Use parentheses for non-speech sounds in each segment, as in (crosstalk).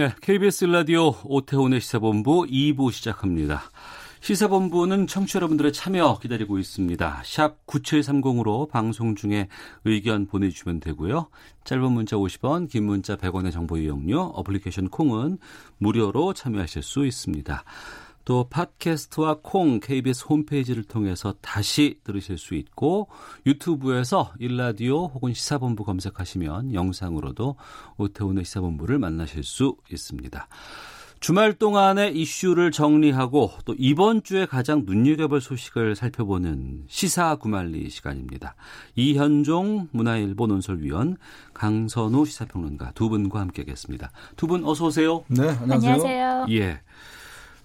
네, KBS 라디오 오태훈의 시사본부 2부 시작합니다. 시사본부는 청취자 여러분들의 참여 기다리고 있습니다. 샵 9730으로 방송 중에 의견 보내주시면 되고요. 짧은 문자 50원, 긴 문자 100원의 정보 이용료, 어플리케이션 콩은 무료로 참여하실 수 있습니다. 또 팟캐스트와 콩 KBS 홈페이지를 통해서 다시 들으실 수 있고 유튜브에서 일라디오 혹은 시사본부 검색하시면 영상으로도 오태훈의 시사본부를 만나실 수 있습니다. 주말 동안의 이슈를 정리하고 또 이번 주에 가장 눈여겨볼 소식을 살펴보는 시사 구말리 시간입니다. 이현종 문화일보 논설위원, 강선우 시사평론가 두 분과 함께하겠습니다. 두 분 어서 오세요. 네, 안녕하세요. 안녕하세요. 예.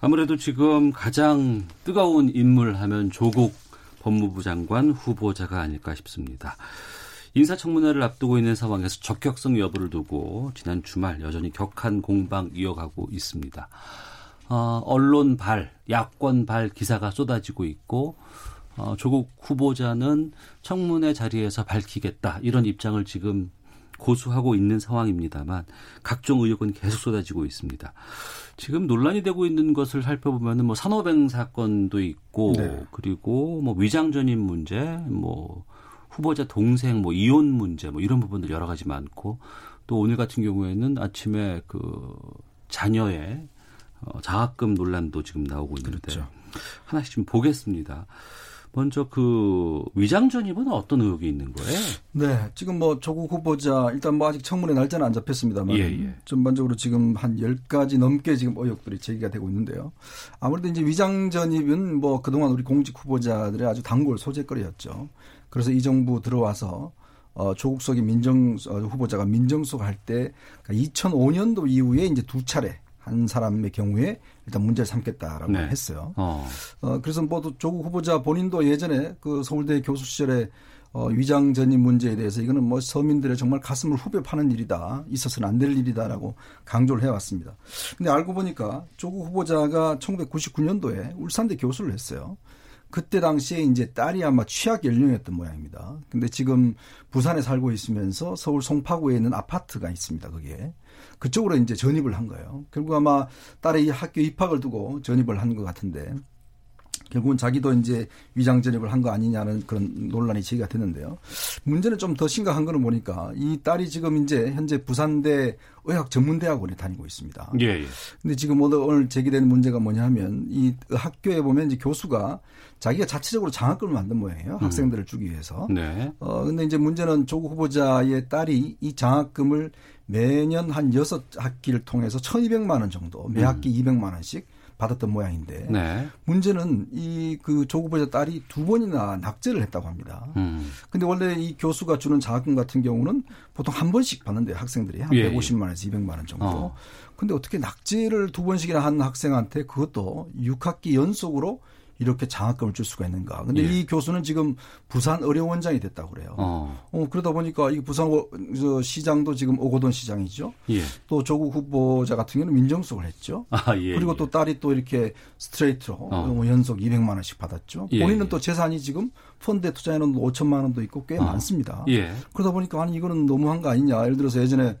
아무래도 지금 가장 뜨거운 인물 하면 조국 법무부 장관 후보자가 아닐까 싶습니다. 인사청문회를 앞두고 있는 상황에서 적격성 여부를 두고 지난 주말 여전히 격한 공방 이어가고 있습니다. 어, 언론 발, 야권 발 기사가 쏟아지고 있고 어, 조국 후보자는 청문회 자리에서 밝히겠다 이런 입장을 지금 고수하고 있는 상황입니다만 각종 의혹은 계속 쏟아지고 있습니다. 지금 논란이 되고 있는 것을 살펴보면은 뭐 산호뱅 사건도 있고 네. 그리고 뭐 위장 전입 문제, 뭐 후보자 동생 뭐 이혼 문제 뭐 이런 부분들 여러 가지 많고 또 오늘 같은 경우에는 아침에 그 자녀의 어, 장학금 논란도 지금 나오고 있는데 그렇죠. 하나씩 좀 보겠습니다. 먼저 그 위장 전입은 어떤 의혹이 있는 거예요? 네, 지금 뭐 조국 후보자 일단 뭐 아직 청문회 날짜는 안 잡혔습니다만 예, 예. 전반적으로 지금 한 10가지 넘게 지금 의혹들이 제기가 되고 있는데요. 아무래도 이제 위장 전입은 뭐 그동안 우리 공직 후보자들의 아주 단골 소재거리였죠. 그래서 이 정부 들어와서 어, 조국 속의 민정 어, 후보자가 민정수석 할 때 2005년도 이후에 이제 두 차례 한 사람의 경우에 일단 문제를 삼겠다라고 네. 했어요. 어. 어, 그래서 뭐또 조국 후보자 본인도 예전에 그 서울대 교수 시절에 어, 위장 전입 문제에 대해서 이거는 뭐 서민들의 정말 가슴을 후벼 파는 일이다. 있어서는 안 될 일이다라고 강조를 해왔습니다. 근데 알고 보니까 조국 후보자가 1999년도에 울산대 교수를 했어요. 그때 당시에 이제 딸이 아마 취약 연령이었던 모양입니다. 근데 지금 부산에 살고 있으면서 서울 송파구에 있는 아파트가 있습니다. 거기에. 그쪽으로 이제 전입을 한 거예요. 결국 아마 딸의 이 학교 입학을 두고 전입을 한 것 같은데 결국은 자기도 이제 위장 전입을 한 거 아니냐는 그런 논란이 제기가 됐는데요. 문제는 좀 더 심각한 거는 보니까 이 딸이 지금 이제 현재 부산대 의학 전문대학원에 다니고 있습니다. 예, 예. 근데 지금 오늘, 오늘 제기된 문제가 뭐냐 하면 이 학교에 보면 이제 교수가 자기가 자체적으로 장학금을 만든 모양이에요. 학생들을 주기 위해서. 네. 어, 근데 이제 문제는 조국 후보자의 딸이 이 장학금을 매년 한 여섯 학기를 통해서 1200만 원 정도, 매 학기 200만 원씩 받았던 모양인데 네. 문제는 이 그 조국 후보자 딸이 두 번이나 낙제를 했다고 합니다. 음. 근데 원래 이 교수가 주는 장학금 같은 경우는 보통 한 번씩 받는데 학생들이 한 예, 150만 원에서 200만 원 정도. 어. 근데 어떻게 낙제를 두 번씩이나 한 학생한테 그것도 6학기 연속으로 이렇게 장학금을 줄 수가 있는가. 근데 예. 이 교수는 지금 부산 의료원장이 됐다고 그래요. 어. 어, 그러다 보니까 이 부산 어, 저 시장도 지금 오거돈 시장이죠. 예. 또 조국 후보자 같은 경우는 민정수석을 했죠. 아, 예. 그리고 예. 또 딸이 또 이렇게 스트레이트로 어. 뭐 연속 200만 원씩 받았죠. 예, 본인은 예. 또 재산이 지금 펀드에 투자해 놓은 5천만 원도 있고 꽤 어. 많습니다. 예. 그러다 보니까 아니 이거는 너무한 거 아니냐. 예를 들어서 예전에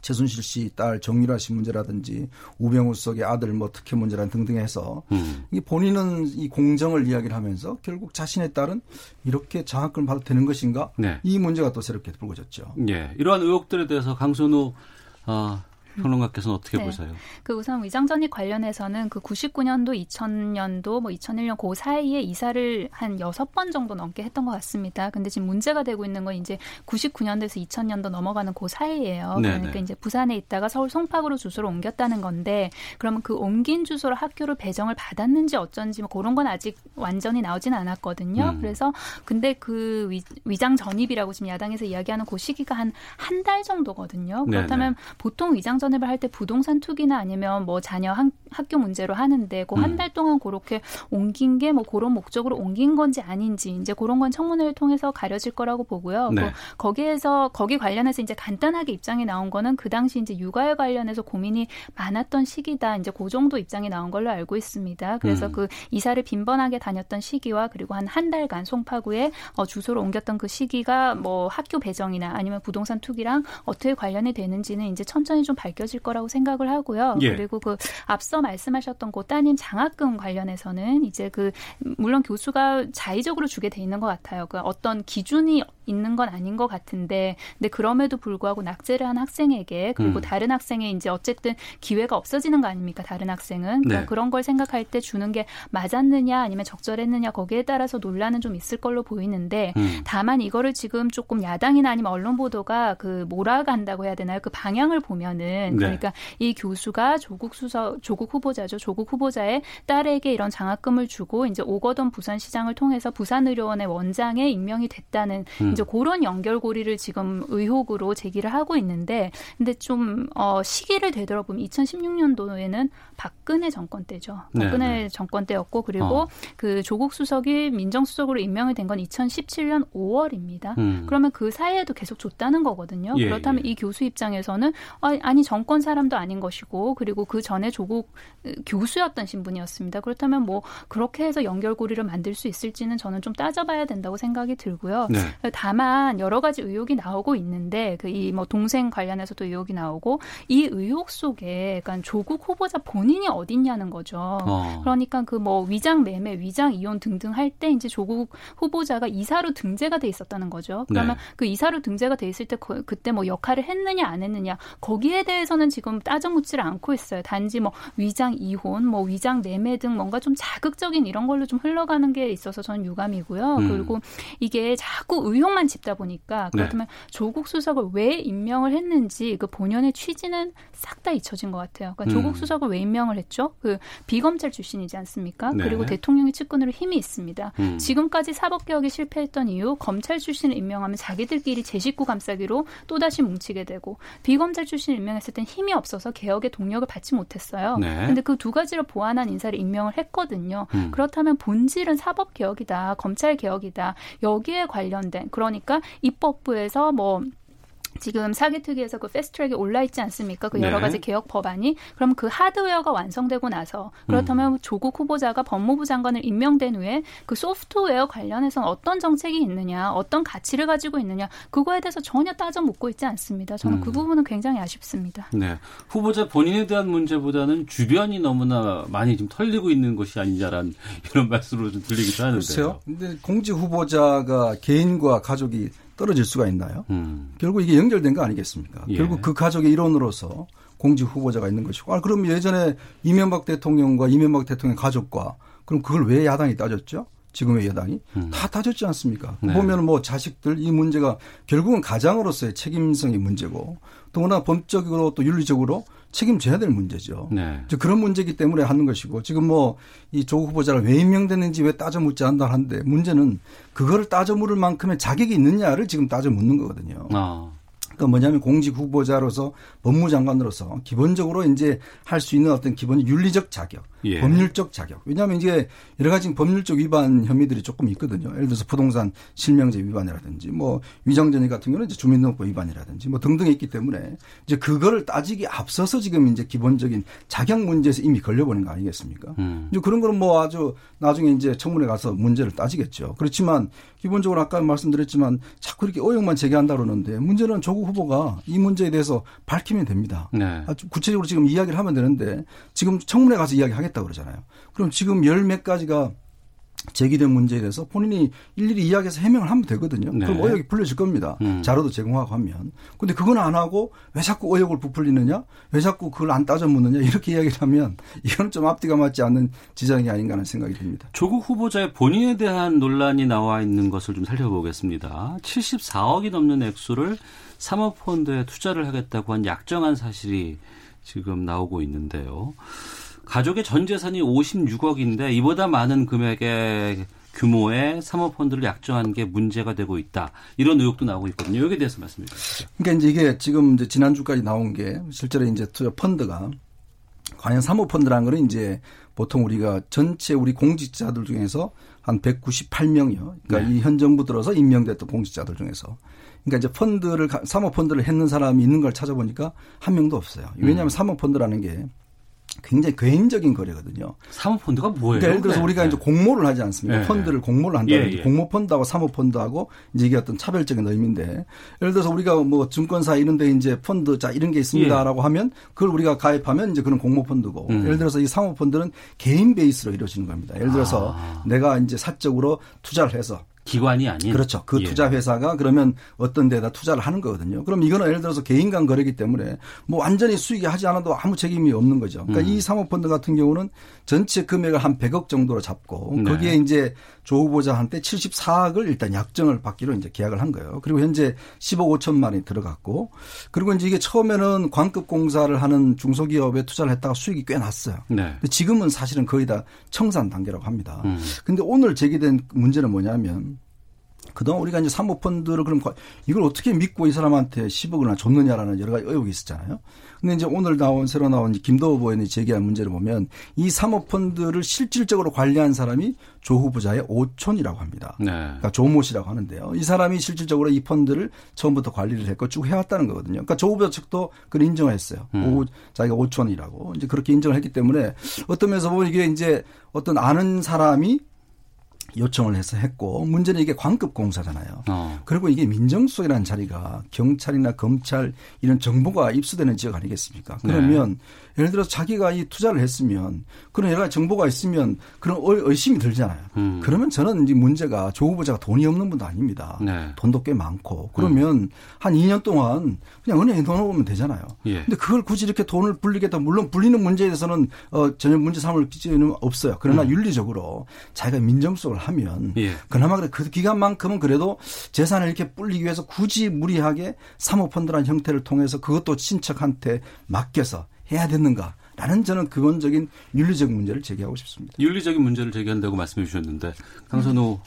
최순실 씨 딸 정유라 씨 문제라든지 우병우 수석의 아들 뭐 특혜 문제라든 등등 해서 음. 이 본인은 이 공정을 이야기를 하면서 결국 자신의 딸은 이렇게 장학금을 받아도 되는 것인가? 네. 이 문제가 또 새롭게 불거졌죠. 예. 이러한 의혹들에 대해서 강선우 어, 평론가께서는 어떻게 네. 보세요? 그 우선 위장 전입 관련해서는 그 99년도, 2000년도, 뭐 2001년 그 사이에 이사를 한 여섯 번 정도 넘게 했던 것 같습니다. 근데 지금 문제가 되고 있는 건 이제 99년도에서 2000년도 넘어가는 그 사이예요. 네, 그러니까 네. 이제 부산에 있다가 서울 송파구로 주소를 옮겼다는 건데 그러면 그 옮긴 주소로 학교를 배정을 받았는지 어쩐지 뭐 그런 건 아직 완전히 나오진 않았거든요. 음. 그래서 근데 그 위, 위장 전입이라고 지금 야당에서 이야기하는 그 시기가 한 한 달 정도거든요. 네, 그렇다면 보통 위장 전입을 할 때 부동산 투기나 아니면 뭐 자녀 한, 학교 문제로 하는데 그 한 달 동안 그렇게 옮긴 게 뭐 그런 목적으로 옮긴 건지 아닌지 이제 그런 건 청문회를 통해서 가려질 거라고 보고요. 네. 거기에서 거기 관련해서 이제 간단하게 입장이 나온 거는 그 당시 이제 육아에 관련해서 고민이 많았던 시기다. 이제 그 정도 입장이 나온 걸로 알고 있습니다. 그래서 음. 그 이사를 빈번하게 다녔던 시기와 그리고 한 한 달간 송파구에 어, 주소를 옮겼던 그 시기가 뭐 학교 배정이나 아니면 부동산 투기랑 어떻게 관련이 되는지는 이제 천천히 좀 밝혀질 거라고 생각을 하고요. 예. 그리고 그 앞서 말씀하셨던 그 따님 장학금 관련해서는 이제 그 물론 교수가 자의적으로 주게 돼 있는 것 같아요. 그 어떤 기준이 있는 건 아닌 것 같은데, 근데 그럼에도 불구하고 낙제를 한 학생에게 그리고 음. 다른 학생의 이제 어쨌든 기회가 없어지는 거 아닙니까? 다른 학생은 그러니까 네. 그런 걸 생각할 때 주는 게 맞았느냐 아니면 적절했느냐 거기에 따라서 논란은 좀 있을 걸로 보이는데, 음. 다만 이거를 지금 조금 야당이나 아니면 언론 보도가 그 몰아간다고 해야 되나요? 그 방향을 보면은 네. 그러니까 이 교수가 조국 수석 조국 후보자죠. 조국 후보자의 딸에게 이런 장학금을 주고 이제 오거돈 부산시장을 통해서 부산의료원의 원장에 임명이 됐다는 음. 이제 그런 연결고리를 지금 의혹으로 제기를 하고 있는데 근데 좀 어, 시기를 되돌아보면 2016년도에는 박근혜 정권 때죠. 네, 박근혜 네, 네. 정권 때였고 그리고 어. 그 조국 수석이 민정수석으로 임명이 된 건 2017년 5월입니다. 음. 그러면 그 사이에도 계속 줬다는 거거든요. 예, 그렇다면 예. 이 교수 입장에서는 아, 아니 정권 사람도 아닌 것이고 그리고 그 전에 조국 교수였던 신분이었습니다. 그렇다면 뭐 그렇게 해서 연결고리를 만들 수 있을지는 저는 좀 따져봐야 된다고 생각이 들고요. 네. 다만 여러 가지 의혹이 나오고 있는데 그 이 뭐 동생 관련해서도 의혹이 나오고 이 의혹 속에 그러니까 조국 후보자 본인이 어딨냐는 거죠. 어. 그러니까 그 뭐 위장 매매, 위장 이혼 등등 할 때 이제 조국 후보자가 이사로 등재가 돼 있었다는 거죠. 그러면 네. 그 이사로 등재가 돼 있을 때 그, 그때 뭐 역할을 했느냐 안 했느냐 거기에 대해서는 지금 따져 묻지를 않고 있어요. 단지 뭐 위장 이혼, 뭐 위장 매매 등 뭔가 좀 자극적인 이런 걸로 좀 흘러가는 게 있어서 저는 유감이고요. 음. 그리고 이게 자꾸 의혹 수석만 짚다 보니까 네. 그렇다면 네. 조국 수석을 왜 임명을 했는지 그 본연의 취지는 싹 다 잊혀진 것 같아요. 그러니까 음. 조국 수석을 왜 임명을 했죠? 그 비검찰 출신이지 않습니까? 네. 그리고 대통령의 측근으로 힘이 있습니다. 음. 지금까지 사법개혁이 실패했던 이유 검찰 출신을 임명하면 자기들끼리 제 식구 감싸기로 또다시 뭉치게 되고 비검찰 출신을 임명했을 땐 힘이 없어서 개혁의 동력을 받지 못했어요. 네. 근데 그 두 가지를 보완한 인사를 임명을 했거든요. 음. 그렇다면 본질은 사법개혁이다. 검찰개혁이다. 여기에 관련된 그런 그러니까 입법부에서 뭐 지금 사기특위에서 그 패스트트랙에 올라 있지 않습니까? 그 여러 네. 가지 개혁 법안이 그럼 그 하드웨어가 완성되고 나서 그렇다면 음. 조국 후보자가 법무부 장관을 임명된 후에 그 소프트웨어 관련해서는 어떤 정책이 있느냐, 어떤 가치를 가지고 있느냐 그거에 대해서 전혀 따져 묻고 있지 않습니다. 저는 그 음. 그 부분은 굉장히 아쉽습니다. 네, 후보자 본인에 대한 문제보다는 주변이 너무나 많이 좀 털리고 있는 것이 아니냐라는 (laughs) 이런 말씀으로 좀 들리기도 하는데요. 글쎄요. 근데 공직 후보자가 개인과 가족이 떨어질 수가 있나요? 음. 결국 이게 연결된 거 아니겠습니까? 예. 결국 그 가족의 일원으로서 공직 후보자가 있는 것이고. 아, 그럼 예전에 이명박 대통령과 이명박 대통령 가족과 그럼 그걸 왜 야당이 따졌죠? 지금의 여당이 음. 다 따졌지 않습니까? 네. 보면 뭐 자식들 이 문제가 결국은 가장으로서의 책임성이 문제고 또나 법적으로 또 윤리적으로 책임져야 될 문제죠. 네. 그런 문제이기 때문에 하는 것이고 지금 뭐 이 조국 후보자가 왜 임명됐는지 왜 따져 묻지 않다 하는데 문제는 그거를 따져 물을 만큼의 자격이 있느냐를 지금 따져 묻는 거거든요. 아. 그러니까 뭐냐면 공직 후보자로서 법무장관으로서 기본적으로 이제 할 수 있는 어떤 기본 윤리적 자격, 예. 법률적 자격. 왜냐하면 이제 여러 가지 법률적 위반 혐의들이 조금 있거든요. 예를 들어서 부동산 실명제 위반이라든지 뭐 위장전입 같은 경우는 이제 주민등록법 위반이라든지 뭐 등등이 있기 때문에 이제 그거를 따지기 앞서서 지금 이제 기본적인 자격 문제에서 이미 걸려버린 거 아니겠습니까? 음. 이제 그런 거는 뭐 아주 나중에 이제 청문회 가서 문제를 따지겠죠. 그렇지만 기본적으로 아까 말씀드렸지만 자꾸 이렇게 의혹만 제기한다 그러는데 문제는 조국 후보가 이 문제에 대해서 밝히면 됩니다. 네. 아주 구체적으로 지금 이야기를 하면 되는데 지금 청문회 가서 이야기하겠다 그러잖아요. 그럼 지금 열 몇 가지가 제기된 문제에 대해서 본인이 일일이 이야기해서 해명을 하면 되거든요. 네. 그럼 의혹이 풀려질 겁니다. 음. 자료도 제공하고 하면. 근데 그건 안 하고 왜 자꾸 의혹을 부풀리느냐? 왜 자꾸 그걸 안 따져 묻느냐? 이렇게 이야기를 하면 이건 좀 앞뒤가 맞지 않는 지장이 아닌가 하는 생각이 듭니다. 조국 후보자의 본인에 대한 논란이 나와 있는 것을 좀 살펴보겠습니다. 74억이 넘는 액수를 사모펀드에 투자를 하겠다고 한 약정한 사실이 지금 나오고 있는데요. 가족의 전 재산이 56억인데 이보다 많은 금액의 규모의 사모펀드를 약정한 게 문제가 되고 있다. 이런 의혹도 나오고 있거든요. 여기에 대해서 말씀해 주시죠. 그러니까 이제 이게 지금 이제 지난주까지 나온 게 실제로 이제 투자 펀드가 과연 사모펀드라는 거는 이제 보통 우리가 전체 우리 공직자들 중에서 한 198명이요. 그러니까 네. 이현 정부 들어서 임명됐던 공직자들 중에서. 그러니까 이제 펀드를 사모 펀드를 했는 사람이 있는 걸 찾아보니까 한 명도 없어요. 왜냐하면 음. 사모 펀드라는 게 굉장히 개인적인 거래거든요. 사모펀드가 뭐예요? 그러니까 예를 들어서 네. 우리가 네. 이제 공모를 하지 않습니까? 네. 펀드를 공모를 한다는 예, 예. 공모펀드하고 사모펀드하고 이제 이게 어떤 차별적인 의미인데 예를 들어서 우리가 뭐 증권사 이런 데 이제 펀드 자 이런 게 있습니다라고 예. 하면 그걸 우리가 가입하면 이제 그런 공모펀드고 음. 예를 들어서 이 사모펀드는 개인 베이스로 이루어지는 겁니다. 예를 들어서 아. 내가 이제 사적으로 투자를 해서 기관이 아닌 그렇죠. 그 예. 투자 회사가 그러면 어떤 데다 투자를 하는 거거든요. 그럼 이거는 예를 들어서 개인 간 거래기 때문에 뭐 완전히 수익이 하지 않아도 아무 책임이 없는 거죠. 그러니까 음. 이 사모펀드 같은 경우는 전체 금액을 한 100억 정도로 잡고 네. 거기에 이제 조 후보자한테 74억을 일단 약정을 받기로 이제 계약을 한 거예요. 그리고 현재 10억 5천만 원이 들어갔고 그리고 이제 이게 처음에는 광급 공사를 하는 중소기업에 투자를 했다가 수익이 꽤 났어요. 네. 지금은 사실은 거의 다 청산 단계라고 합니다. 음. 근데 오늘 제기된 문제는 뭐냐면 그동안 우리가 이제 사모펀드를 그럼 이걸 어떻게 믿고 이 사람한테 10억이나 줬느냐라는 여러 가지 의혹이 있었잖아요. 근데 이제 오늘 나온 새로 나온 김도호 의원이 제기한 문제를 보면 이 사모펀드를 실질적으로 관리한 사람이 조 후보자의 오촌이라고 합니다. 네. 그러니까 조모 씨라고 하는데요. 이 사람이 실질적으로 이 펀드를 처음부터 관리를 했고 쭉 해왔다는 거거든요. 그러니까 조 후보자 측도 그걸 인정했어요. 음. 오, 자기가 오촌이라고 이제 그렇게 인정을 했기 때문에 어떤 면에서 보면 이게 이제 어떤 아는 사람이 요청을 해서 했고 문제는 이게 광급 공사잖아요. 어. 그리고 이게 민정수석이라는 자리가 경찰이나 검찰 이런 정보가 입수되는 지역 아니겠습니까? 그러면 네. 예를 들어서 자기가 이 투자를 했으면 그런 여러 가지 정보가 있으면 그런 의심이 들잖아요. 음. 그러면 저는 이제 문제가 조 후보자가 돈이 없는 분도 아닙니다. 네. 돈도 꽤 많고 그러면 음. 한 2년 동안 그냥 은행에 넣어놓으면 되잖아요. 예. 근데 그걸 굳이 이렇게 돈을 불리겠다 물론 불리는 문제에 대해서는 어, 전혀 문제 삼을 기준은 없어요. 그러나 음. 윤리적으로 자기가 민정수석을 하면 예. 그나마 그래 그 기간만큼은 그래도 재산을 이렇게 불리기 위해서 굳이 무리하게 사모펀드라는 형태를 통해서 그것도 친척한테 맡겨서 해야 되는가? 라는 저는 근원적인 윤리적인 문제를 제기하고 싶습니다. 윤리적인 문제를 제기한다고 말씀해 주셨는데 강선우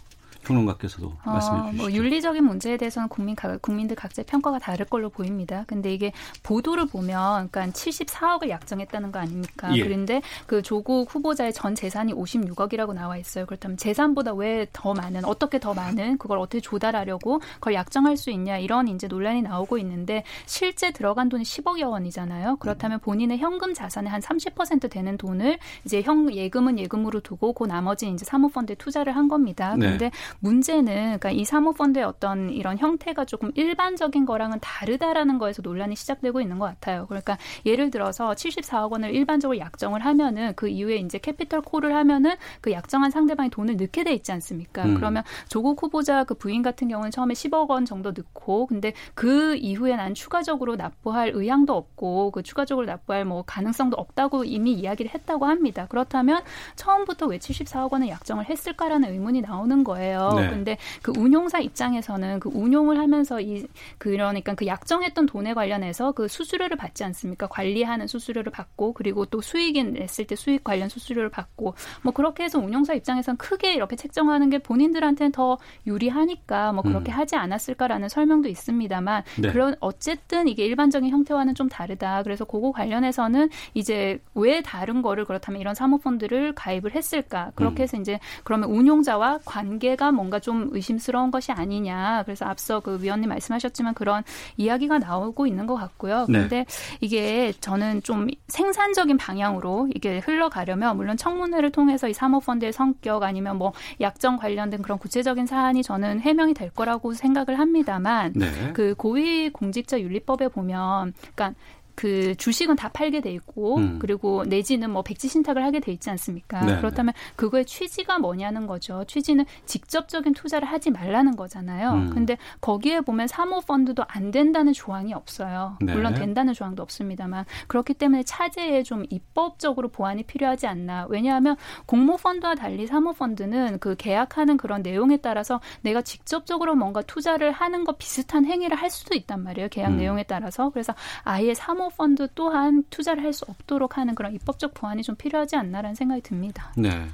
평론가께서도 어, 말씀해 주시죠. 뭐 윤리적인 문제에 대해서는 국민 국민들 각자의 평가가 다를 걸로 보입니다. 근데 이게 보도를 보면 그러니까 74억을 약정했다는 거 아닙니까? 예. 그런데 그 조국 후보자의 전 재산이 56억이라고 나와 있어요. 그렇다면 재산보다 왜 더 많은 어떻게 더 많은 그걸 어떻게 조달하려고 그걸 약정할 수 있냐 이런 이제 논란이 나오고 있는데 실제 들어간 돈이 10억여 원이잖아요. 그렇다면 본인의 현금 자산의 한 30% 되는 돈을 이제 형 예금은 예금으로 두고 그 나머지 이제 사모펀드에 투자를 한 겁니다. 그런데 네. 문제는 그러니까 이 사모펀드의 어떤 이런 형태가 조금 일반적인 거랑은 다르다라는 거에서 논란이 시작되고 있는 것 같아요. 그러니까 예를 들어서 74억 원을 일반적으로 약정을 하면은 그 이후에 이제 캐피털 콜을 하면은 그 약정한 상대방이 돈을 넣게 돼 있지 않습니까? 음. 그러면 조국 후보자 그 부인 같은 경우는 처음에 10억 원 정도 넣고 근데 그 이후에 난 추가적으로 납부할 의향도 없고 그 추가적으로 납부할 뭐 가능성도 없다고 이미 이야기를 했다고 합니다. 그렇다면 처음부터 왜 74억 원을 약정을 했을까라는 의문이 나오는 거예요. 네. 근데 그 운용사 입장에서는 그 운용을 하면서 이 그러니까 그 약정했던 돈에 관련해서 그 수수료를 받지 않습니까? 관리하는 수수료를 받고 그리고 또 수익이 냈을 때 수익 관련 수수료를 받고 뭐 그렇게 해서 운용사 입장에서는 크게 이렇게 책정하는 게 본인들한테는 더 유리하니까 뭐 그렇게 음. 하지 않았을까라는 설명도 있습니다만 네. 그런 어쨌든 이게 일반적인 형태와는 좀 다르다. 그래서 그거 관련해서는 이제 왜 다른 거를 그렇다면 이런 사모펀드를 가입을 했을까? 그렇게 음. 해서 이제 그러면 운용자와 관계가 뭔가 좀 의심스러운 것이 아니냐. 그래서 앞서 그 위원님 말씀하셨지만 그런 이야기가 나오고 있는 것 같고요. 그런데 네. 이게 저는 좀 생산적인 방향으로 이게 흘러가려면 물론 청문회를 통해서 이 사모펀드의 성격 아니면 뭐 약정 관련된 그런 구체적인 사안이 저는 해명이 될 거라고 생각을 합니다만 네. 그 고위 공직자 윤리법에 보면 그러니까 그 주식은 다 팔게 돼 있고 음. 그리고 내지는 뭐 백지 신탁을 하게 돼 있지 않습니까? 네, 그렇다면 네. 그거의 취지가 뭐냐는 거죠. 취지는 직접적인 투자를 하지 말라는 거잖아요. 음. 근데 거기에 보면 사모 펀드도 안 된다는 조항이 없어요. 네. 물론 된다는 조항도 없습니다만 그렇기 때문에 차제에 좀 입법적으로 보완이 필요하지 않나. 왜냐하면 공모 펀드와 달리 사모 펀드는 그 계약하는 그런 내용에 따라서 내가 직접적으로 뭔가 투자를 하는 것 비슷한 행위를 할 수도 있단 말이에요. 계약 음. 내용에 따라서. 그래서 아예 사모 사모펀드 또한 투자를 할 수 없도록 하는 그런 입법적 보완이 좀 필요하지 않나라는 생각이 듭니다. 네.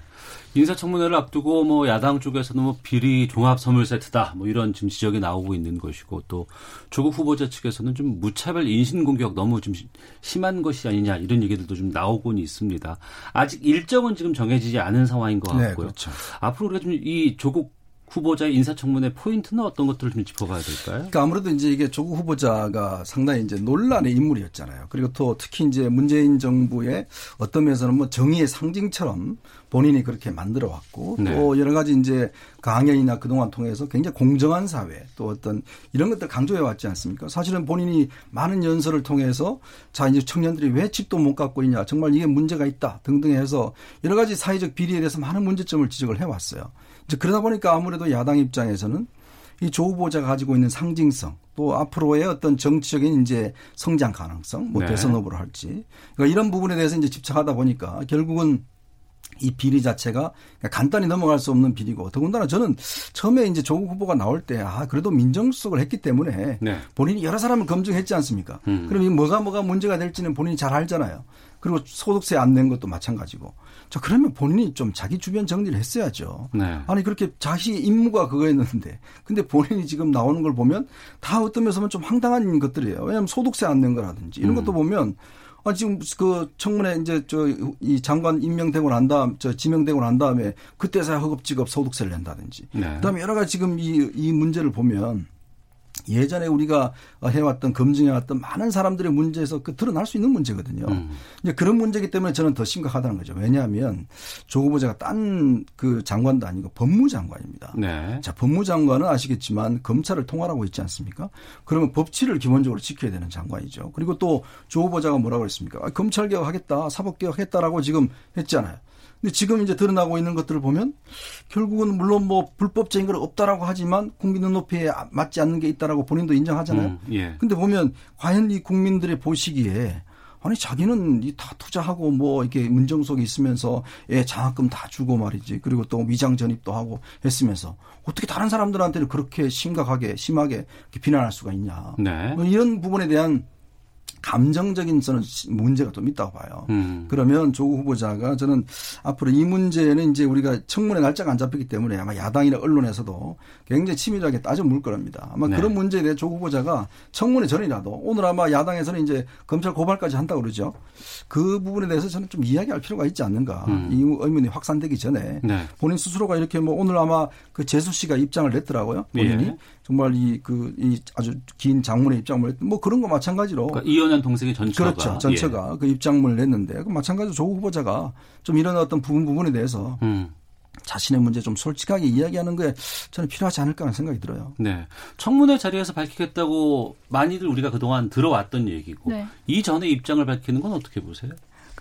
인사청문회를 앞두고 뭐 야당 쪽에서는 뭐 비리 종합 선물 세트다 뭐 이런 지금 지적이 나오고 있는 것이고 또 조국 후보자 측에서는 좀 무차별 인신 공격 너무 좀 심한 것이 아니냐 이런 얘기들도 좀 나오고는 있습니다. 아직 일정은 지금 정해지지 않은 상황인 것 네, 같고요. 그렇죠. 앞으로 우리가 좀 이 조국 후보자의 인사청문회 포인트는 어떤 것들을 좀 짚어봐야 될까요? 그러니까 아무래도 이제 이게 조국 후보자가 상당히 이제 논란의 인물이었잖아요. 그리고 또 특히 이제 문재인 정부의 어떤 면에서는 뭐 정의의 상징처럼 본인이 그렇게 만들어 왔고 네. 또 여러 가지 이제 강연이나 그동안 통해서 굉장히 공정한 사회 또 어떤 이런 것들 강조해 왔지 않습니까? 사실은 본인이 많은 연설을 통해서 자 이제 청년들이 왜 집도 못 갖고 있냐 정말 이게 문제가 있다 등등 해서 여러 가지 사회적 비리에 대해서 많은 문제점을 지적을 해 왔어요. 이제 그러다 보니까 아무래도 야당 입장에서는 이 조 후보자가 가지고 있는 상징성 또 앞으로의 어떤 정치적인 이제 성장 가능성 뭐 네. 대선 후보를 할지 그러니까 이런 부분에 대해서 이제 집착하다 보니까 결국은 이 비리 자체가 간단히 넘어갈 수 없는 비리고 더군다나 저는 처음에 이제 조국 후보가 나올 때 아 그래도 민정수석을 했기 때문에 네. 본인이 여러 사람을 검증했지 않습니까? 음. 그럼 이 뭐가 뭐가 문제가 될지는 본인이 잘 알잖아요. 그리고 소득세 안 낸 것도 마찬가지고. 자 그러면 본인이 좀 자기 주변 정리를 했어야죠. 네. 아니 그렇게 자기 임무가 그거였는데 근데 본인이 지금 나오는 걸 보면 다 어떤 면에서는 좀 황당한 것들이에요. 왜냐하면 소득세 안 낸 거라든지 이런 것도 보면 아 지금 그 청문회 이제 저 이 장관 임명되고 난 다음 저 지명되고 난 다음에 그때서야 허겁지겁 소득세를 낸다든지 네. 그다음에 여러 가지 지금 이 이 문제를 보면 예전에 우리가 해왔던 검증해왔던 많은 사람들의 문제에서 그 드러날 수 있는 문제거든요. 음. 이제 그런 문제이기 때문에 저는 더 심각하다는 거죠. 왜냐하면 조 후보자가 딴 그 장관도 아니고 법무장관입니다. 네. 자, 법무장관은 아시겠지만 검찰을 통할하고 있지 않습니까? 그러면 법치를 기본적으로 지켜야 되는 장관이죠. 그리고 또 조 후보자가 뭐라고 그랬습니까? 아, 검찰 개혁하겠다, 사법 개혁하겠다라고 지금 했잖아요. 근데 지금 이제 드러나고 있는 것들을 보면 결국은 물론 뭐 불법적인 건 없다라고 하지만 국민 눈높이에 맞지 않는 게 있다라고 본인도 인정하잖아요. 음, 예. 근데 보면 과연 이 국민들의 보시기에 아니 자기는 이 다 투자하고 뭐 이렇게 문정석이 있으면서 애 장학금 다 주고 말이지 그리고 또 위장 전입도 하고 했으면서 어떻게 다른 사람들한테는 그렇게 심각하게 심하게 비난할 수가 있냐 네. 뭐 이런 부분에 대한 감정적인 저는 문제가 좀 있다고 봐요. 음. 그러면 조국 후보자가 저는 앞으로 이 문제는 이제 우리가 청문회 날짜가 안 잡혔기 때문에 아마 야당이나 언론에서도 굉장히 치밀하게 따져 물 겁니다. 아마 네. 그런 문제에 대해 조국 후보자가 청문회 전이라도 오늘 아마 야당에서는 이제 검찰 고발까지 한다고 그러죠. 그 부분에 대해서 저는 좀 이야기할 필요가 있지 않는가. 음. 이 의문이 확산되기 전에 네. 본인 스스로가 이렇게 뭐 오늘 아마 그 재수 씨가 입장을 냈더라고요. 본인이 예. 정말 이 그 이 아주 긴 장문의 입장을 냈. 뭐 그런 거 마찬가지로 그러니까 이혼한 동생의 전처가 그렇죠. 전처가 그 입장문을 냈는데 그 마찬가지로 조국 후보자가 좀 이런 어떤 부분 부분에 대해서 예. 음. 자신의 문제 좀 솔직하게 이야기하는 게 저는 필요하지 않을까 하는 생각이 들어요. 네. 청문회 자리에서 밝히겠다고 많이들 우리가 그동안 들어왔던 얘기고 네. 이전에 입장을 밝히는 건 어떻게 보세요?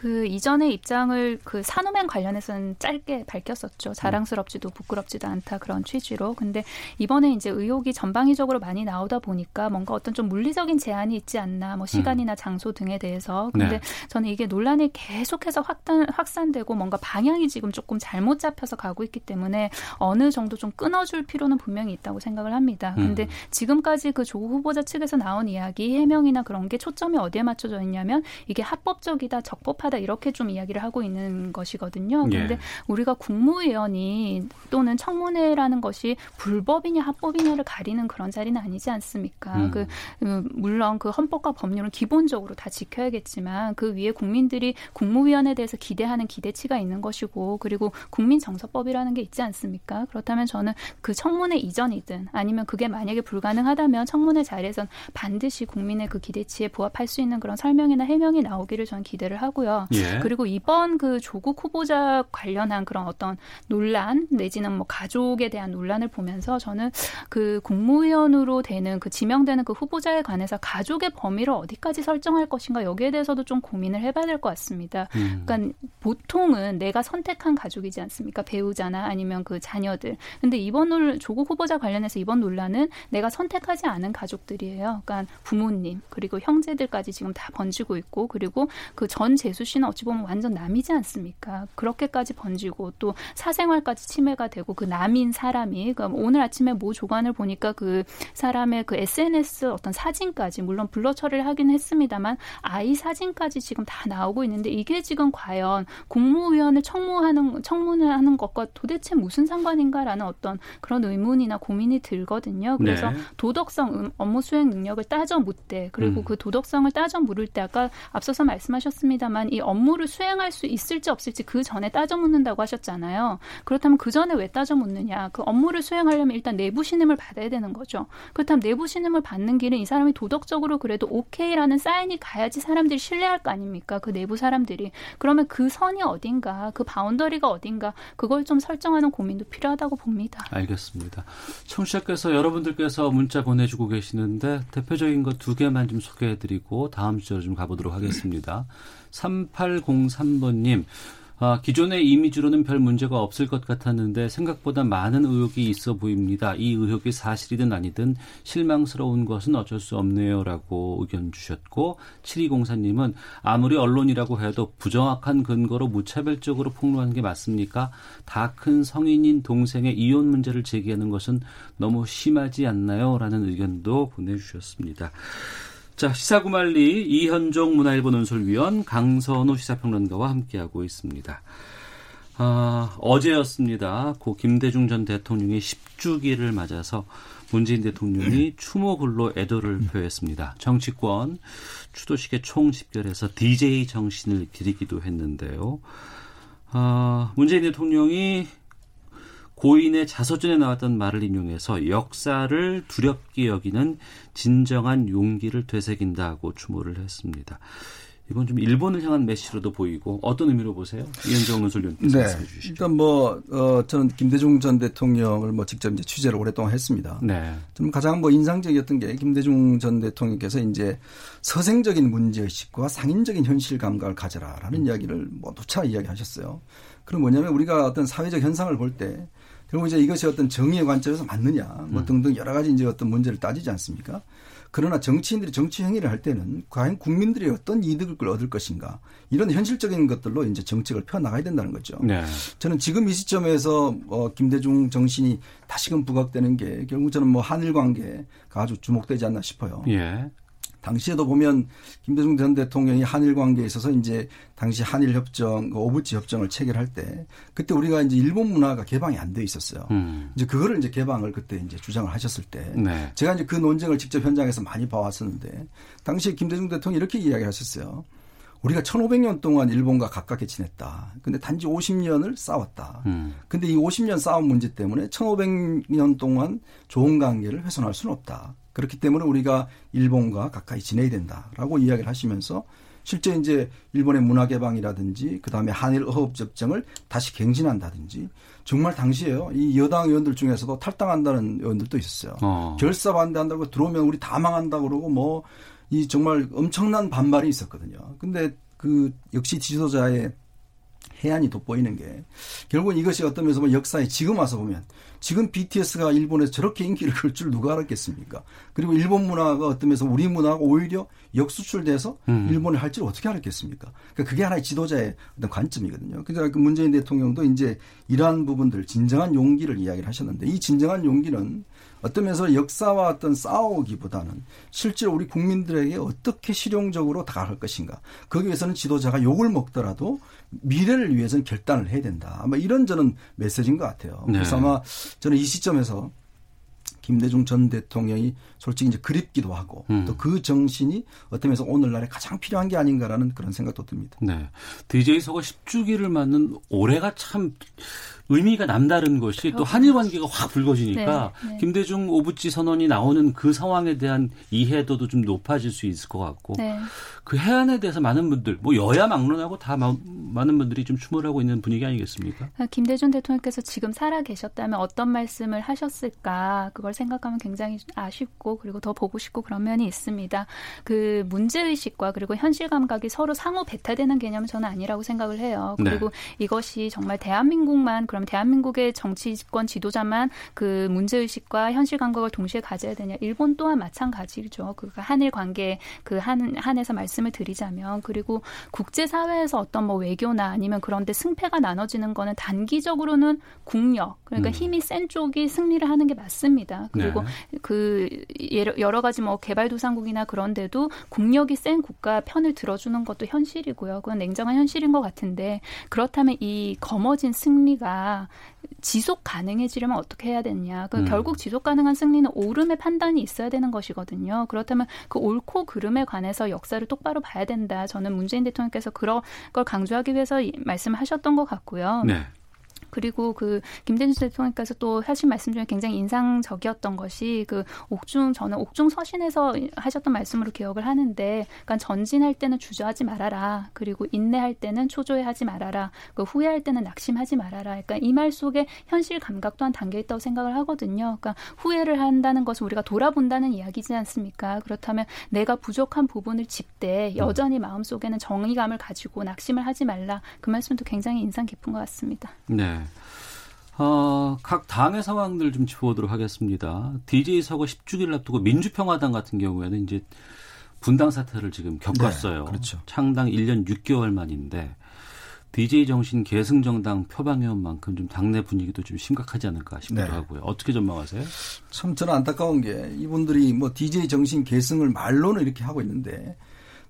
그 이전의 입장을 그 산호맹 관련해서는 짧게 밝혔었죠. 자랑스럽지도 부끄럽지도 않다 그런 취지로. 근데 이번에 이제 의혹이 전방위적으로 많이 나오다 보니까 뭔가 어떤 좀 물리적인 제한이 있지 않나, 뭐 시간이나 장소 등에 대해서. 근데 네. 저는 이게 논란이 계속해서 확단, 확산되고 뭔가 방향이 지금 조금 잘못 잡혀서 가고 있기 때문에 어느 정도 좀 끊어줄 필요는 분명히 있다고 생각을 합니다. 근데 음. 지금까지 그 조 후보자 측에서 나온 이야기, 해명이나 그런 게 초점이 어디에 맞춰져 있냐면 이게 합법적이다, 적법하다 이렇게 좀 이야기를 하고 있는 것이거든요. 예. 그런데 우리가 국무위원이 또는 청문회라는 것이 불법이냐 합법이냐를 가리는 그런 자리는 아니지 않습니까? 음. 그 음, 물론 그 헌법과 법률은 기본적으로 다 지켜야겠지만 그 위에 국민들이 국무위원에 대해서 기대하는 기대치가 있는 것이고 그리고 국민정서법이라는 게 있지 않습니까? 그렇다면 저는 그 청문회 이전이든 아니면 그게 만약에 불가능하다면 청문회 자리에선 반드시 국민의 그 기대치에 부합할 수 있는 그런 설명이나 해명이 나오기를 저는 기대를 하고요. 예. 그리고 이번 그 조국 후보자 관련한 그런 어떤 논란 내지는 뭐 가족에 대한 논란을 보면서 저는 그 국무위원으로 되는 그 지명되는 그 후보자에 관해서 가족의 범위를 어디까지 설정할 것인가 여기에 대해서도 좀 고민을 해봐야 될 것 같습니다. 음. 그러니까 보통은 내가 선택한 가족이지 않습니까? 배우자나 아니면 그 자녀들. 근데 이번 논 조국 후보자 관련해서 이번 논란은 내가 선택하지 않은 가족들이에요. 그러니까 부모님 그리고 형제들까지 지금 다 번지고 있고 그리고 그 전 재수 씨는 어찌 보면 완전 남이지 않습니까? 그렇게까지 번지고 또 사생활까지 침해가 되고 그 남인 사람이 그러니까 오늘 아침에 모 조간을 보니까 그 사람의 그 SNS 어떤 사진까지 물론 블러 처리를 하긴 했습니다만 아이 사진까지 지금 다 나오고 있는데 이게 지금 과연 국무위원을 청무하는 청문을 하는 것과 도대체 무슨 상관인가라는 어떤 그런 의문이나 고민이 들거든요. 그래서 네. 도덕성 음, 업무 수행 능력을 따져 묻되 그리고 음. 그 도덕성을 따져 물을 때 아까 앞서서 말씀하셨습니다만 이 업무를 수행할 수 있을지 없을지 그 전에 따져 묻는다고 하셨잖아요. 그렇다면 그 전에 왜 따져 묻느냐? 그 업무를 수행하려면 일단 내부 신임을 받아야 되는 거죠. 그렇다면 내부 신임을 받는 길은 이 사람이 도덕적으로 그래도 오케이라는 사인이 가야지 사람들이 신뢰할 거 아닙니까? 그 내부 사람들이. 그러면 그 선이 어딘가, 그 바운더리가 어딘가 그걸 좀 설정하는 고민도 필요하다고 봅니다. 알겠습니다. 청취자께서 여러분들께서 문자 보내주고 계시는데 대표적인 것 두 개만 좀 소개해드리고 다음 주로 좀 가보도록 하겠습니다. 3803번님. 아, 기존의 이미지로는 별 문제가 없을 것 같았는데 생각보다 많은 의혹이 있어 보입니다. 이 의혹이 사실이든 아니든 실망스러운 것은 어쩔 수 없네요라고 의견 주셨고 7204님은 아무리 언론이라고 해도 부정확한 근거로 무차별적으로 폭로한 게 맞습니까? 다 큰 성인인 동생의 이혼 문제를 제기하는 것은 너무 심하지 않나요? 라는 의견도 보내주셨습니다. 자, 시사구말리 이현종 문화일보 논설위원 강선우 시사평론가와 함께하고 있습니다. 아, 어제였습니다. 고 김대중 전 대통령의 10주기를 맞아서 문재인 대통령이 추모글로 애도를 표했습니다. 정치권 추도식의 총집결에서 DJ 정신을 기리기도 했는데요. 아, 문재인 대통령이 고인의 자서전에 나왔던 말을 인용해서 역사를 두렵게 여기는 진정한 용기를 되새긴다고 추모를 했습니다. 이건 좀 일본을 향한 메시로도 보이고 어떤 의미로 보세요? 이현정 논설위원께서 네. 말씀해 주시죠. 일단 뭐 어, 저는 김대중 전 대통령을 뭐 직접 이제 취재를 오랫동안 했습니다. 네. 좀 가장 뭐 인상적이었던 게 김대중 전 대통령께서 이제 서생적인 문제의식과 상인적인 현실 감각을 가져라라는 음. 이야기를 뭐 누차 이야기하셨어요. 그럼 뭐냐면 우리가 어떤 사회적 현상을 볼 때 그리고 이제 이것이 어떤 정의의 관점에서 맞느냐 뭐 음. 등등 여러 가지 이제 어떤 문제를 따지지 않습니까? 그러나 정치인들이 정치 행위를 할 때는 과연 국민들이 어떤 이득을 얻을 것인가 이런 현실적인 것들로 이제 정책을 펴 나가야 된다는 거죠. 네. 저는 지금 이 시점에서 어, 김대중 정신이 다시금 부각되는 게 결국 저는 뭐 한일 관계가 아주 주목되지 않나 싶어요. 예. 당시에도 보면 김대중 전 대통령이 한일 관계에 있어서 이제 당시 한일 협정, 그 오부치 협정을 체결할 때 그때 우리가 이제 일본 문화가 개방이 안 돼 있었어요. 음. 이제 그거를 이제 개방을 그때 이제 주장을 하셨을 때 네. 제가 이제 그 논쟁을 직접 현장에서 많이 봐왔었는데 당시 김대중 대통령이 이렇게 이야기하셨어요. 우리가 1500년 동안 일본과 가깝게 지냈다. 근데 단지 50년을 싸웠다. 음. 근데 이 50년 싸움 문제 때문에 1500년 동안 좋은 관계를 훼손할 수는 없다. 그렇기 때문에 우리가 일본과 가까이 지내야 된다라고 이야기를 하시면서 실제 이제 일본의 문화 개방이라든지 그다음에 한일 어업 접정을 다시 갱신한다든지 정말 당시에요. 이 여당 의원들 중에서도 탈당한다는 의원들도 있었어요. 어. 결사 반대한다고 들어오면 우리 다 망한다 그러고 뭐 이 정말 엄청난 반발이 있었거든요. 근데 그 역시 지도자의 해안이 돋보이는 게 결국은 이것이 어떤 면에서 뭐 역사에 지금 와서 보면 지금 BTS가 일본에서 저렇게 인기를 끌 줄 누가 알았겠습니까? 그리고 일본 문화가 어떤 면에서 우리 문화가 오히려 역수출돼서 음. 일본을 할줄 어떻게 알았겠습니까? 그러니까 그게 하나의 지도자의 어떤 관점이거든요. 그러니까 그 문재인 대통령도 이제 이러한 부분들 진정한 용기를 이야기를 하셨는데 이 진정한 용기는 어떤 면에서 역사와 어떤 싸우기보다는 실제로 우리 국민들에게 어떻게 실용적으로 다가갈 것인가. 거기에 위해서는 지도자가 욕을 먹더라도 미래를 위해서는 결단을 해야 된다. 아마 이런 저는 메시지인 것 같아요. 네. 그래서 아마 저는 이 시점에서 김대중 전 대통령이 솔직히 이제 그립기도 하고 음. 또그 정신이 어떤 면에서 오늘날에 가장 필요한 게 아닌가라는 그런 생각도 듭니다. 네. DJ 서거 10주기를 맞는 올해가 참 의미가 남다른 것이 또 한일 관계가 확 불거지니까 네, 네. 김대중 오부지 선언이 나오는 그 상황에 대한 이해도도 좀 높아질 수 있을 것 같고 네. 그 해안에 대해서 많은 분들 뭐 여야 막론하고 다 많은 분들이 좀 추모하고 있는 분위기 아니겠습니까? 그러니까 김대중 대통령께서 지금 살아 계셨다면 어떤 말씀을 하셨을까 그걸 생각하면 굉장히 아쉽고 그리고 더 보고 싶고 그런 면이 있습니다. 그 문제 의식과 그리고 현실 감각이 서로 상호 배타되는 개념은 저는 아니라고 생각을 해요. 네. 그리고 네. 이것이 정말 대한민국만 그럼 대한민국의 정치권 지도자만 그 문제 의식과 현실 감각을 동시에 가져야 되냐? 일본 또한 마찬가지죠. 그 한일 관계 그한 한에서 말씀을 드리자면 그리고 국제 사회에서 어떤 뭐 외교나 아니면 그런데 승패가 나눠지는 거는 단기적으로는 국력 그러니까 음. 힘이 센 쪽이 승리를 하는 게 맞습니다. 그리고 네. 그 여러 가지 뭐 개발도상국이나 그런데도 국력이 센 국가 편을 들어주는 것도 현실이고요. 그건 냉정한 현실인 것 같은데 그렇다면 이 거머진 승리가 지속 가능해지려면 어떻게 해야 되냐. 그 음. 결국 지속 가능한 승리는 오름의 판단이 있어야 되는 것이거든요. 그렇다면 그 옳고 그름에 관해서 역사를 똑바로 봐야 된다. 저는 문재인 대통령께서 그런 걸 강조하기 위해서 말씀하셨던 것 같고요. 네. 그리고 그 김대중 대통령께서 또 하신 말씀 중에 굉장히 인상적이었던 것이 그 옥중 저는 옥중 서신에서 하셨던 말씀으로 기억을 하는데 그러니까 전진할 때는 주저하지 말아라. 그리고 인내할 때는 초조해하지 말아라. 그 후회할 때는 낙심하지 말아라. 그러니까 이 말 속에 현실 감각 또한 담겨 있다고 생각을 하거든요. 그러니까 후회를 한다는 것은 우리가 돌아본다는 이야기지 않습니까? 그렇다면 내가 부족한 부분을 짚되 여전히 마음속에는 정의감을 가지고 낙심을 하지 말라. 그 말씀도 굉장히 인상 깊은 것 같습니다. 네. 어, 각 당의 상황들 좀 짚어보도록 하겠습니다. DJ 서거 10주기를 앞두고 민주평화당 같은 경우에는 이제 분당 사태를 지금 겪었어요. 네, 그렇죠. 창당 1년 6개월 만인데 DJ 정신 계승정당 표방의원만큼 좀 당내 분위기도 좀 심각하지 않을까 싶기도 네. 하고요. 어떻게 전망하세요? 참 저는 안타까운 게 이분들이 뭐 DJ 정신 계승을 말로는 이렇게 하고 있는데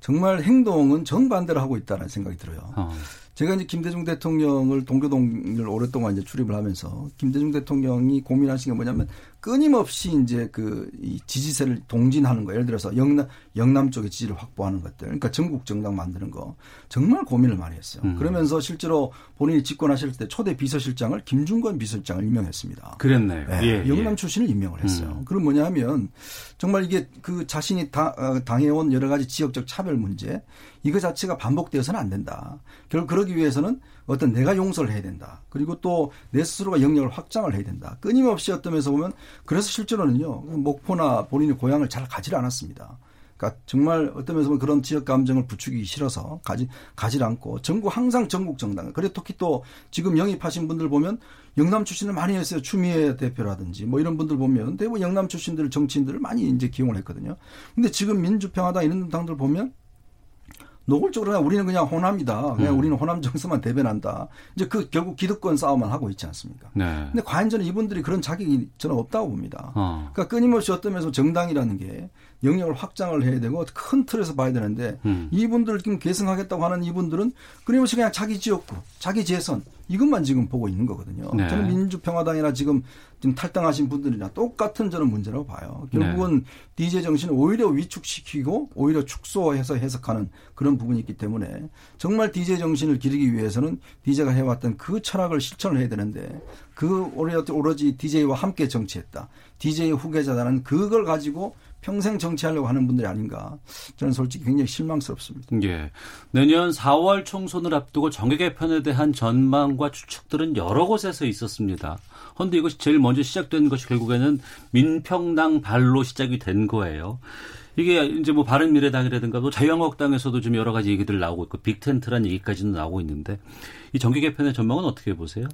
정말 행동은 정반대로 하고 있다는 생각이 들어요. 어. 제가 이제 김대중 대통령을 동교동을 오랫동안 이제 출입을 하면서 김대중 대통령이 고민하신 게 뭐냐면 끊임없이 이제 그이 지지세를 동진하는 거 예를 들어서 영남 영남 쪽의 지지를 확보하는 것들 그러니까 전국 정당 만드는 거 정말 고민을 많이 했어요. 음. 그러면서 실제로 본인이 집권하실 때 초대 비서실장을 김중건 비서실장을 임명했습니다. 그랬네요. 네, 예, 영남 예. 출신을 임명을 했어요. 음. 그럼 뭐냐면 정말 이게 그 자신이 다, 어, 당해온 여러 가지 지역적 차별 문제 이거 자체가 반복되어서는 안 된다. 결국 그러기 위해서는 어떤 내가 용서를 해야 된다. 그리고 또 내 스스로가 영역을 확장을 해야 된다. 끊임없이 어떤 면에서 보면 그래서 실제로는요. 목포나 본인의 고향을 잘 가지를 않았습니다. 그러니까 정말 어떤 면에서 그런 지역 감정을 부추기기 싫어서 가지 가지 않고 전국 항상 전국 정당. 그래 특히 또 지금 영입하신 분들 보면 영남 출신을 많이 했어요. 추미애 대표라든지 뭐 이런 분들 보면 대부분 영남 출신들 정치인들을 많이 이제 기용을 했거든요. 근데 지금 민주평화당 이런 당들 보면 노골적으로 우리는 그냥 호남이다. 그냥 음. 우리는 호남 정서만 대변한다. 이제 그 결국 기득권 싸움만 하고 있지 않습니까? 네. 근데 과연 저는 이분들이 그런 자격이 저는 없다고 봅니다. 어. 그러니까 끊임없이 어떤 면에서 정당이라는 게 영역을 확장을 해야 되고 큰 틀에서 봐야 되는데 음. 이분들 지금 계승하겠다고 하는 이분들은 끊임없이 그냥 자기 지역구, 자기 재선 이것만 지금 보고 있는 거거든요. 네. 저는 민주평화당이나 지금 지금 탈당하신 분들이나 똑같은 저는 문제라고 봐요. 결국은 네. DJ 정신을 오히려 위축시키고 오히려 축소해서 해석하는 그런 부분이 있기 때문에 정말 DJ 정신을 기르기 위해서는 DJ가 해왔던 그 철학을 실천을 해야 되는데 그 오로지 DJ와 함께 정치했다. DJ의 후계자다는 그걸 가지고 평생 정치하려고 하는 분들이 아닌가. 저는 솔직히 굉장히 실망스럽습니다. 예. 내년 4월 총선을 앞두고 정계 개편에 대한 전망과 추측들은 여러 곳에서 있었습니다. 그런데 이것이 제일 먼저 시작된 것이 결국에는 민평당 발로 시작이 된 거예요. 이게 이제 뭐 바른미래당이라든가 또 자유한국당에서도 좀 여러 가지 얘기들 나오고 있고 빅텐트란 얘기까지는 나오고 있는데 이 정계 개편의 전망은 어떻게 보세요?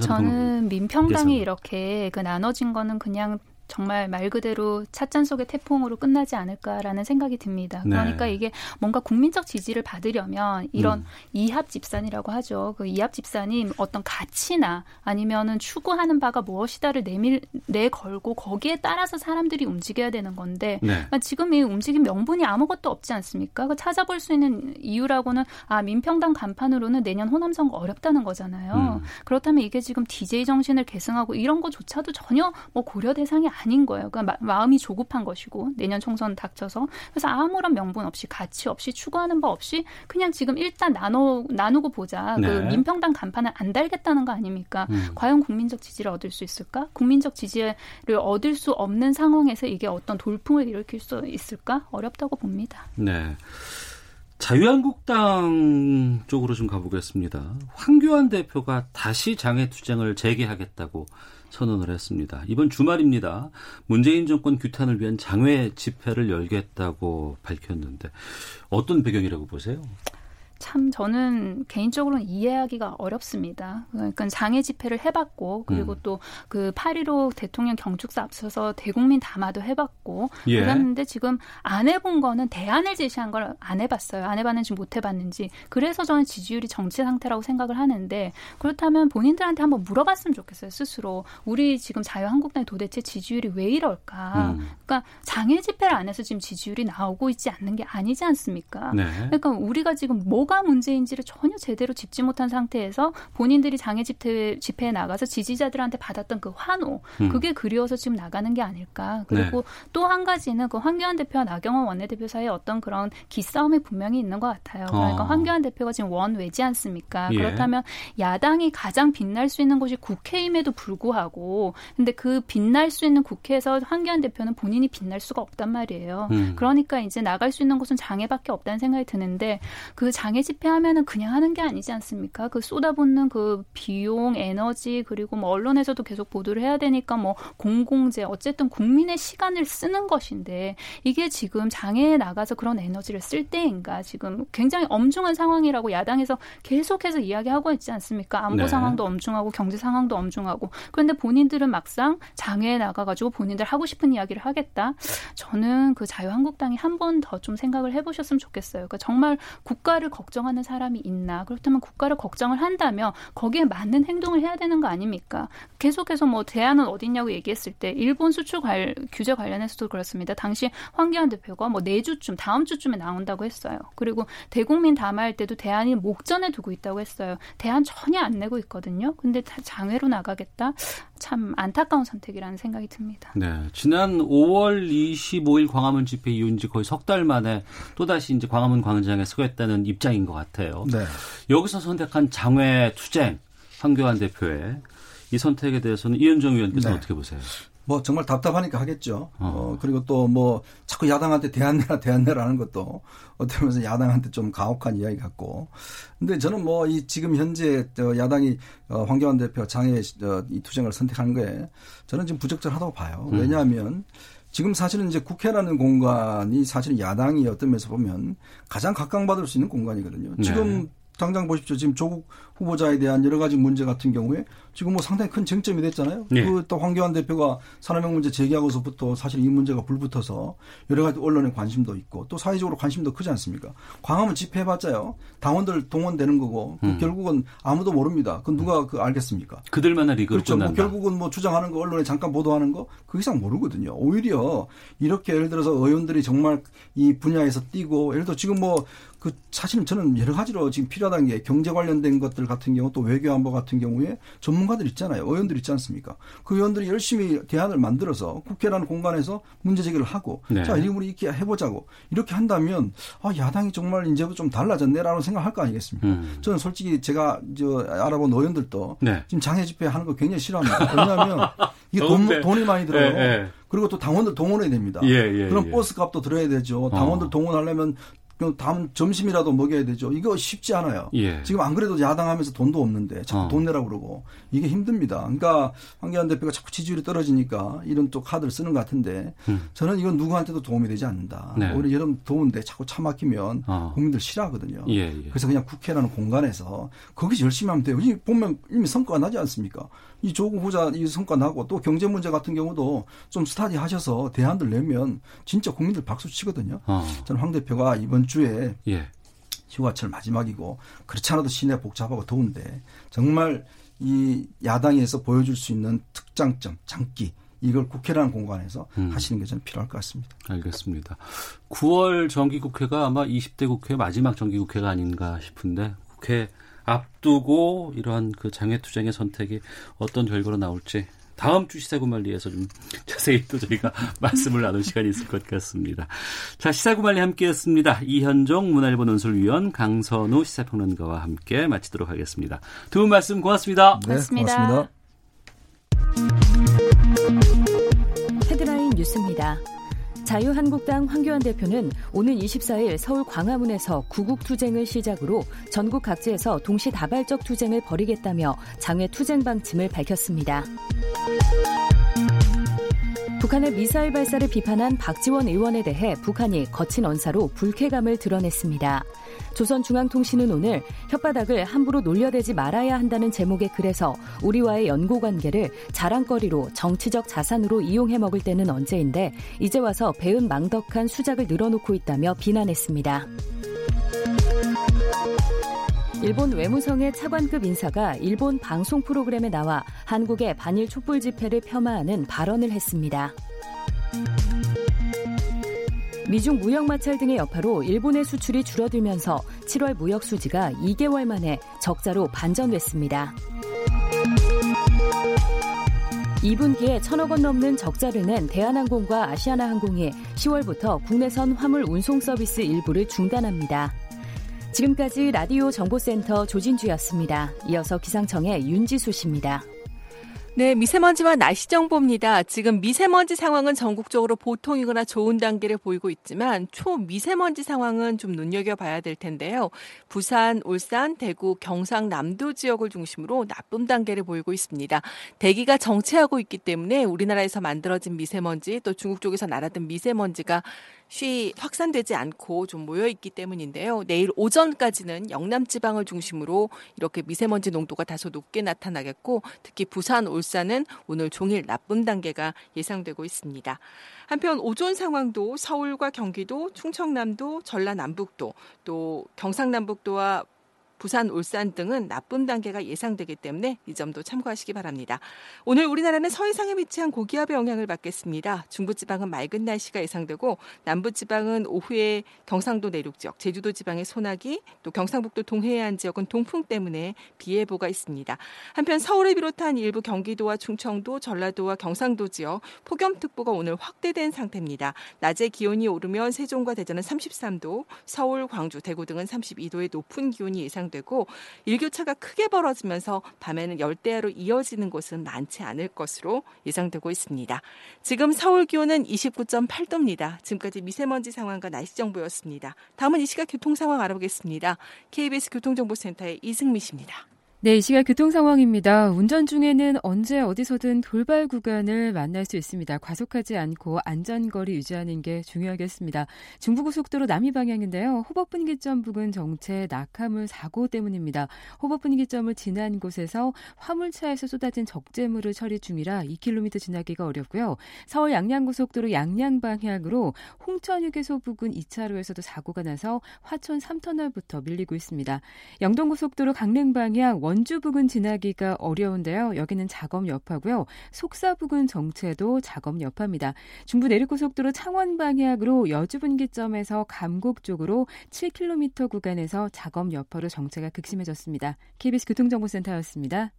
저는 민평당이 이렇게 그 나눠진 거는 그냥 정말 말 그대로 찻잔 속의 태풍으로 끝나지 않을까라는 생각이 듭니다. 네. 그러니까 이게 뭔가 국민적 지지를 받으려면 이런 음. 이합 집산이라고 하죠. 그 이합 집산이 어떤 가치나 아니면은 추구하는 바가 무엇이다를 내밀 내 걸고 거기에 따라서 사람들이 움직여야 되는 건데 네. 그러니까 지금 이 움직임 명분이 아무것도 없지 않습니까? 그 찾아볼 수 있는 이유라고는 아 민평당 간판으로는 내년 호남 선거 어렵다는 거잖아요. 음. 그렇다면 이게 지금 DJ 정신을 계승하고 이런 거조차도 전혀 뭐 고려 대상이 아닌 거예요. 그러니까 마, 음이 조급한 것이고 내년 총선 닥쳐서 그래서 아무런 명분 없이 가치 없이 추구하는 바 없이 그냥 지금 일단 나눠 나누고 보자. 그 네. 그 민평당 간판을 안 달겠다는 거 아닙니까? 음. 과연 국민적 지지를 얻을 수 있을까? 국민적 지지를 얻을 수 없는 상황에서 이게 어떤 돌풍을 일으킬 수 있을까? 어렵다고 봅니다. 네. 자유한국당 쪽으로 좀 가보겠습니다. 황교안 대표가 다시 장애 투쟁을 재개하겠다고 선언을 했습니다. 이번 주말입니다. 문재인 정권 규탄을 위한 장외 집회를 열겠다고 밝혔는데 어떤 배경이라고 보세요? 참 저는 개인적으로는 이해하기가 어렵습니다. 그러니까 장애 집회를 해봤고 그리고 음. 또그 8.15 대통령 경축사 앞서서 대국민 담화도 해봤고 예. 그랬는데 지금 안 해본 거는 대안을 제시한 걸 안 해봤어요. 안 해봤는지 못 해봤는지 그래서 저는 지지율이 정치 상태라고 생각을 하는데 그렇다면 본인들한테 한번 물어봤으면 좋겠어요. 스스로 우리 지금 자유한국당이 도대체 지지율이 왜 이럴까? 음. 그러니까 장애 집회를 안 해서 지금 지지율이 나오고 있지 않는 게 아니지 않습니까? 네. 그러니까 우리가 지금 뭐가 뭐가 문제인지를 전혀 제대로 짚지 못한 상태에서 본인들이 장애 집회, 집회에 나가서 지지자들한테 받았던 그 환호 음. 그게 그리워서 지금 나가는 게 아닐까. 그리고 네. 또한 가지는 그 황교안 대표와 나경원 원내대표 사이에 어떤 그런 기싸움이 분명히 있는 것 같아요. 그러니까 어. 황교안 대표가 지금 원외지 않습니까? 예. 그렇다면 야당이 가장 빛날 수 있는 곳이 국회임에도 불구하고 근데 그 빛날 수 있는 국회에서 황교안 대표는 본인이 빛날 수가 없단 말이에요. 음. 그러니까 이제 나갈 수 있는 곳은 장애밖에 없다는 생각이 드는데 그 장애 집회하면은 그냥 하는 게 아니지 않습니까? 그 쏟아붓는 그 비용, 에너지 그리고 뭐 언론에서도 계속 보도를 해야 되니까 뭐 공공재 어쨌든 국민의 시간을 쓰는 것인데 이게 지금 장애에 나가서 그런 에너지를 쓸 때인가 지금 굉장히 엄중한 상황이라고 야당에서 계속해서 이야기하고 있지 않습니까? 안보 네. 상황도 엄중하고 경제 상황도 엄중하고 그런데 본인들은 막상 장애에 나가가지고 본인들 하고 싶은 이야기를 하겠다. 저는 그 자유한국당이 한 번 더 좀 생각을 해보셨으면 좋겠어요. 그러니까 정말 국가를 걱정 걱정하는 사람이 있나? 그렇다면 국가를 걱정을 한다면 거기에 맞는 행동을 해야 되는 거 아닙니까? 계속해서 뭐 대안은 어딨냐고 얘기했을 때 일본 수출 관, 규제 관련해서도 그렇습니다. 당시 황교안 대표가 뭐 내주쯤 다음 주쯤에 나온다고 했어요. 그리고 대국민 담화할 때도 대안이 목전에 두고 있다고 했어요. 대안 전혀 안 내고 있거든요. 근데 장외로 나가겠다? 참 안타까운 선택이라는 생각이 듭니다. 네. 지난 5월 25일 광화문 집회 이후 이제 거의 석 달 만에 또다시 이제 광화문 광장에 서겠다는 입장 인 것 같아요. 네. 여기서 선택한 장외 투쟁 황교안 대표의 이 선택에 대해서는 이현정 의원께서 네. 어떻게 보세요? 뭐 정말 답답하니까 하겠죠. 어. 어 그리고 또 뭐 자꾸 야당한테 대안내라 대안내라는 것도 어떻게 보면 야당한테 좀 가혹한 이야기 같고. 근데 저는 뭐 이 지금 현재 야당이 어, 황교안 대표 장애 이 투쟁을 선택한 거에 저는 지금 부적절하다고 봐요. 음. 왜냐하면 지금 사실은 이제 국회라는 공간이 사실은 야당이 어떤 면에서 보면 가장 각광받을 수 있는 공간이거든요. 지금 네. 당장 보십시오. 지금 조국 후보자에 대한 여러 가지 문제 같은 경우에 지금 뭐 상당히 큰 쟁점이 됐잖아요. 네. 그또 황교안 대표가 산업형 문제 제기하고서부터 사실 이 문제가 불붙어서 여러 가지 언론의 관심도 있고 또 사회적으로 관심도 크지 않습니까? 광화문 집회해봤자요. 당원들 동원되는 거고 그 음. 결국은 아무도 모릅니다. 그 누가 그 알겠습니까? 그들만의 리그를 그렇죠. 뭐 결국은 뭐 주장하는 거 언론에 잠깐 보도하는 거 그 이상 모르거든요. 오히려 이렇게 예를 들어서 의원들이 정말 이 분야에서 뛰고 예를 들어 지금 뭐 그 사실은 저는 여러 가지로 지금 필요하다는 게 경제 관련된 것들 같은 경우 또 외교 안보 같은 경우에 전문가들 있잖아요. 의원들 있지 않습니까? 그 의원들이 열심히 대안을 만들어서 국회라는 공간에서 문제 제기를 하고 네. 자, 우리 이렇게 해보자고 이렇게 한다면 아, 야당이 정말 이제부터 좀 달라졌네라고 생각할 거 아니겠습니까? 음. 저는 솔직히 제가 저 알아본 의원들도 네. 지금 장애 집회 하는 거 굉장히 싫어합니다. 왜냐하면 (laughs) 이게 돈, 돈이 많이 들어요. 네, 네. 그리고 또 당원들 동원해야 됩니다. 예, 예, 그럼 예. 버스 값도 들어야 되죠. 당원들 어. 동원하려면 그 다음 점심이라도 먹여야 되죠. 이거 쉽지 않아요. 예. 지금 안 그래도 야당하면서 돈도 없는데 자꾸 어. 돈 내라고 그러고 이게 힘듭니다. 그러니까 황교안 대표가 자꾸 지지율이 떨어지니까 이런 또 카드를 쓰는 것 같은데 음. 저는 이건 누구한테도 도움이 되지 않는다. 네. 오히려 여러분 더운데 자꾸 차 막히면 어. 국민들 싫어하거든요. 예, 예. 그래서 그냥 국회라는 공간에서 거기서 열심히 하면 돼요. 이 보면 이미 성과가 나지 않습니까? 이 조국 후자 이 성과 나고 또 경제 문제 같은 경우도 좀 스타디 하셔서 대안들 내면 진짜 국민들 박수 치거든요. 어. 저는 황 대표가 이번 주에 예. 휴가철 마지막이고 그렇지 않아도 시내 복잡하고 더운데 정말 이 야당에서 보여줄 수 있는 특장점, 장기 이걸 국회라는 공간에서 음. 하시는 게 저는 필요할 것 같습니다. 알겠습니다. 9월 정기국회가 아마 20대 국회 마지막 정기국회가 아닌가 싶은데 국회 앞두고 이러한 그 장애투쟁의 선택이 어떤 결과로 나올지 다음 주 시사구말리에서 좀 (laughs) 자세히 또 저희가 (laughs) 말씀을 나눌 시간이 있을 것 같습니다. 자, 시사구말리 함께 했습니다. 이현종 문화일보 논술위원 강선우 시사평론가와 함께 마치도록 하겠습니다. 두 분 말씀 고맙습니다. 네, 고맙습니다. 고맙습니다. 헤드라인 뉴스입니다. 자유한국당 황교안 대표는 오는 24일 서울 광화문에서 구국투쟁을 시작으로 전국 각지에서 동시다발적 투쟁을 벌이겠다며 장외 투쟁 방침을 밝혔습니다. 북한의 미사일 발사를 비판한 박지원 의원에 대해 북한이 거친 언사로 불쾌감을 드러냈습니다. 조선중앙통신은 오늘 혓바닥을 함부로 놀려대지 말아야 한다는 제목의 글에서 우리와의 연고 관계를 자랑거리로 정치적 자산으로 이용해 먹을 때는 언제인데 이제 와서 배은 망덕한 수작을 늘어놓고 있다며 비난했습니다. 일본 외무성의 차관급 인사가 일본 방송 프로그램에 나와 한국의 반일 촛불 집회를 폄하하는 발언을 했습니다. 미중 무역 마찰 등의 여파로 일본의 수출이 줄어들면서 7월 무역 수지가 2개월 만에 적자로 반전됐습니다. 2분기에 천억 원 넘는 적자를 낸 대한항공과 아시아나항공이 10월부터 국내선 화물 운송 서비스 일부를 중단합니다. 지금까지 라디오 정보센터 조진주였습니다. 이어서 기상청의 윤지수 씨입니다. 네, 미세먼지와 날씨 정보입니다. 지금 미세먼지 상황은 전국적으로 보통이거나 좋은 단계를 보이고 있지만 초미세먼지 상황은 좀 눈여겨봐야 될 텐데요. 부산, 울산, 대구, 경상남도 지역을 중심으로 나쁨 단계를 보이고 있습니다. 대기가 정체하고 있기 때문에 우리나라에서 만들어진 미세먼지 또 중국 쪽에서 날아든 미세먼지가 쉬 확산되지 않고 좀 모여 있기 때문인데요. 내일 오전까지는 영남 지방을 중심으로 이렇게 미세먼지 농도가 다소 높게 나타나겠고 특히 부산, 울산은 오늘 종일 나쁨 단계가 예상되고 있습니다. 한편 오존 상황도 서울과 경기도, 충청남도, 전라남북도 또 경상남북도와 부산, 울산 등은 나쁨 단계가 예상되기 때문에 이 점도 참고하시기 바랍니다. 오늘 우리나라는 서해상에 위치한 고기압의 영향을 받겠습니다. 중부지방은 맑은 날씨가 예상되고 남부지방은 오후에 경상도 내륙 지역, 제주도 지방의 소나기, 또 경상북도 동해안 지역은 동풍 때문에 비 예보가 있습니다. 한편 서울을 비롯한 일부 경기도와 충청도, 전라도와 경상도 지역 폭염특보가 오늘 확대된 상태입니다. 낮에 기온이 오르면 세종과 대전은 33도, 서울, 광주, 대구 등은 32도의 높은 기온이 예상됩니다. 예상되고 일교차가 크게 벌어지면서 밤에는 열대야로 이어지는 곳은 많지 않을 것으로 예상되고 있습니다. 지금 서울 기온은 29.8도입니다. 지금까지 미세먼지 상황과 날씨 정보였습니다. 다음은 이 시각 교통 상황 알아보겠습니다. KBS 교통정보센터의 이승미 씨입니다. 네, 이 시각 교통 상황입니다. 운전 중에는 언제 어디서든 돌발 구간을 만날 수 있습니다. 과속하지 않고 안전거리 유지하는 게 중요하겠습니다. 중부고속도로 남이 방향인데요. 호법분기점 부근 정체 낙하물 사고 때문입니다. 호법분기점을 지난 곳에서 화물차에서 쏟아진 적재물을 처리 중이라 2km 지나기가 어렵고요. 서울 양양고속도로 양양 방향으로 홍천휴게소 부근 2차로에서도 사고가 나서 화천 3터널부터 밀리고 있습니다. 영동고속도로 강릉 방향 원 원주 부근 지나기가 어려운데요. 여기는 작업 여파고요. 속사 부근 정체도 작업 여파입니다. 중부 내륙고속도로 창원 방향으로 여주 분기점에서 감곡 쪽으로 7km 구간에서 작업 여파로 정체가 극심해졌습니다. KBS 교통정보센터였습니다.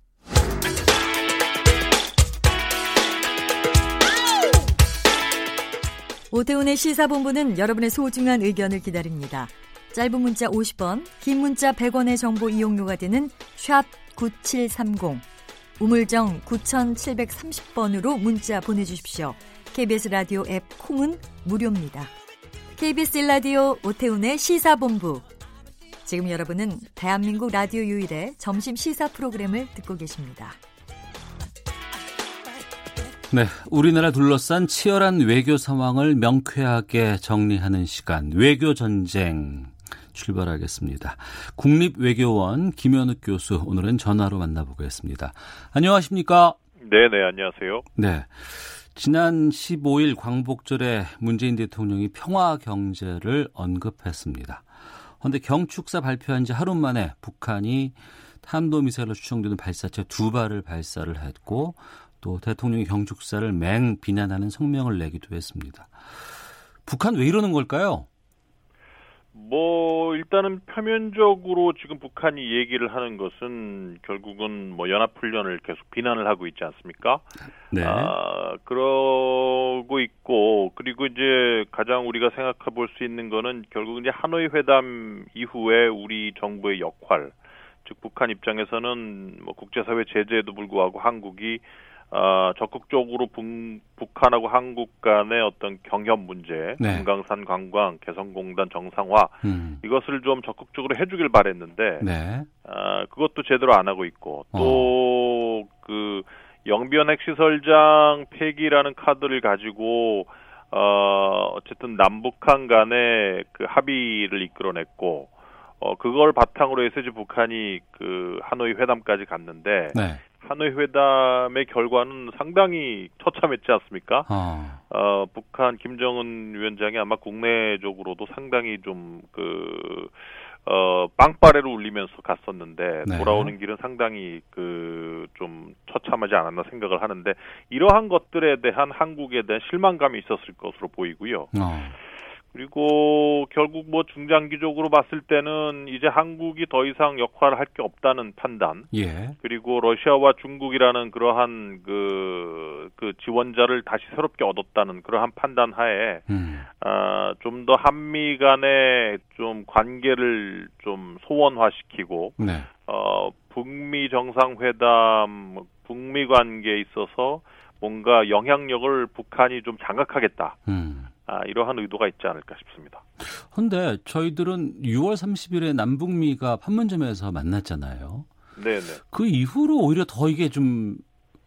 오태훈의 시사본부는 여러분의 소중한 의견을 기다립니다. 짧은 문자 50원, 긴 문자 100원의 정보 이용료가 되는 샵 9730, 우물정 9730번으로 문자 보내주십시오. KBS 라디오 앱 콩은 무료입니다. KBS 라디오 오태훈의 시사본부. 지금 여러분은 대한민국 라디오 유일의 점심 시사 프로그램을 듣고 계십니다. 네, 우리나라 둘러싼 치열한 외교 상황을 명쾌하게 정리하는 시간, 외교 전쟁. 출발하겠습니다. 국립외교원 김현욱 교수 오늘은 전화로 만나보겠습니다. 안녕하십니까? 네, 네, 안녕하세요. 네. 지난 15일 광복절에 문재인 대통령이 평화 경제를 언급했습니다. 그런데 경축사 발표한 지 하루 만에 북한이 탄도미사일로 추정되는 발사체 두 발을 발사를 했고 또 대통령이 경축사를 맹 비난하는 성명을 내기도 했습니다. 북한 왜 이러는 걸까요? 뭐 일단은 표면적으로 지금 북한이 얘기를 하는 것은 결국은 뭐 연합 훈련을 계속 비난을 하고 있지 않습니까? 네. 아 그러고 있고 그리고 이제 가장 우리가 생각해 볼 수 있는 거는 결국 이제 하노이 회담 이후에 우리 정부의 역할 즉 북한 입장에서는 뭐 국제사회 제재에도 불구하고 한국이 어, 적극적으로 북, 북한하고 한국 간의 어떤 경협 문제, 네. 금강산 관광, 개성공단 정상화 음. 이것을 좀 적극적으로 해주길 바랬는데 네. 아, 그것도 제대로 안 하고 있고 또그 영변 핵시설장 폐기라는 카드를 가지고 어 어쨌든 남북한 간의 그 합의를 이끌어냈고 어 그걸 바탕으로 해서 이제 북한이 그 하노이 회담까지 갔는데 네. 하노이 회담의 결과는 상당히 처참했지 않습니까? 어. 어, 북한 김정은 위원장이 아마 국내적으로도 상당히 좀 그, 어, 빵빠레를 울리면서 갔었는데 네. 돌아오는 길은 상당히 그, 좀 처참하지 않았나 생각을 하는데 이러한 것들에 대한 한국에 대한 실망감이 있었을 것으로 보이고요. 어. 그리고 결국 뭐 중장기적으로 봤을 때는 이제 한국이 더 이상 역할을 할 게 없다는 판단. 예. 그리고 러시아와 중국이라는 그러한 그, 그 지원자를 다시 새롭게 얻었다는 그러한 판단 하에, 음. 아, 좀 더 한미 간의 좀 관계를 좀 소원화시키고, 네. 어, 북미 정상회담, 북미 관계에 있어서 뭔가 영향력을 북한이 좀 장악하겠다. 음. 아, 이러한 의도가 있지 않을까 싶습니다. 근데 저희들은 6월 30일에 남북미가 판문점에서 만났잖아요. 네네. 그 이후로 오히려 더 이게 좀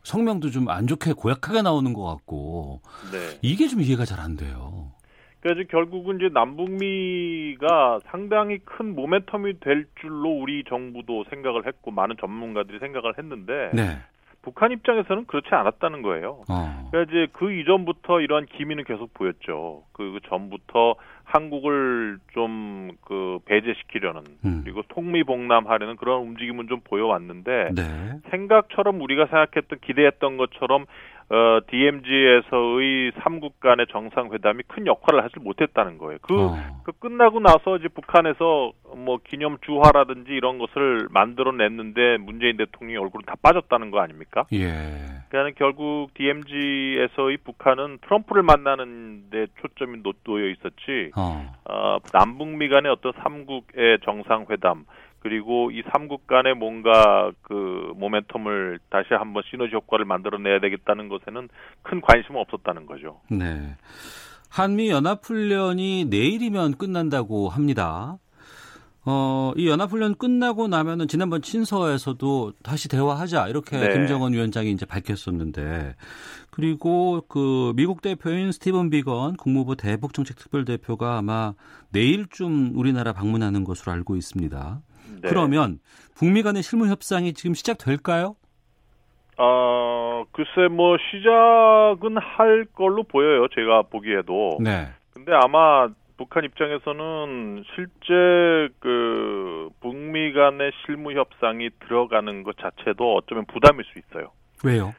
성명도 좀 안 좋게 고약하게 나오는 것 같고 네. 이게 좀 이해가 잘 안 돼요. 그래서 결국은 이제 남북미가 상당히 큰 모멘텀이 될 줄로 우리 정부도 생각을 했고 많은 전문가들이 생각을 했는데 네. 북한 입장에서는 그렇지 않았다는 거예요. 어. 그러니까 이제 그 이전부터 이러한 기미는 계속 보였죠. 그, 그 전부터 한국을 좀 그 배제시키려는 음. 그리고 통미봉남하려는 그런 움직임은 좀 보여왔는데 네. 생각처럼 우리가 생각했던 기대했던 것처럼 어, DMZ에서의 삼국 간의 정상회담이 큰 역할을 하지 못했다는 거예요. 그, 어. 그 끝나고 나서 이제 북한에서 뭐 기념 주화라든지 이런 것을 만들어냈는데 문재인 대통령이 얼굴은 다 빠졌다는 거 아닙니까? 예. 그러니까 결국 DMZ에서의 북한은 트럼프를 만나는 데 초점이 놓- 놓여 있었지 어. 어, 남북미 간의 어떤 삼국의 정상회담 그리고 이 삼국 간의 뭔가 그 모멘텀을 다시 한번 시너지 효과를 만들어내야 되겠다는 것에는 큰 관심은 없었다는 거죠. 네. 한미 연합훈련이 내일이면 끝난다고 합니다. 어, 이 연합훈련 끝나고 나면은 지난번 친서에서도 다시 대화하자 이렇게 네. 김정은 위원장이 이제 밝혔었는데 그리고 그 미국 대표인 스티븐 비건 국무부 대북정책특별대표가 아마 내일쯤 우리나라 방문하는 것으로 알고 있습니다. 네. 그러면 북미 간의 실무 협상이 지금 시작될까요? 어, 글쎄 뭐 시작은 할 걸로 보여요. 제가 보기에도. 네. 근데 아마 북한 입장에서는 실제 그 북미 간의 실무 협상이 들어가는 것 자체도 어쩌면 부담일 수 있어요. 왜요?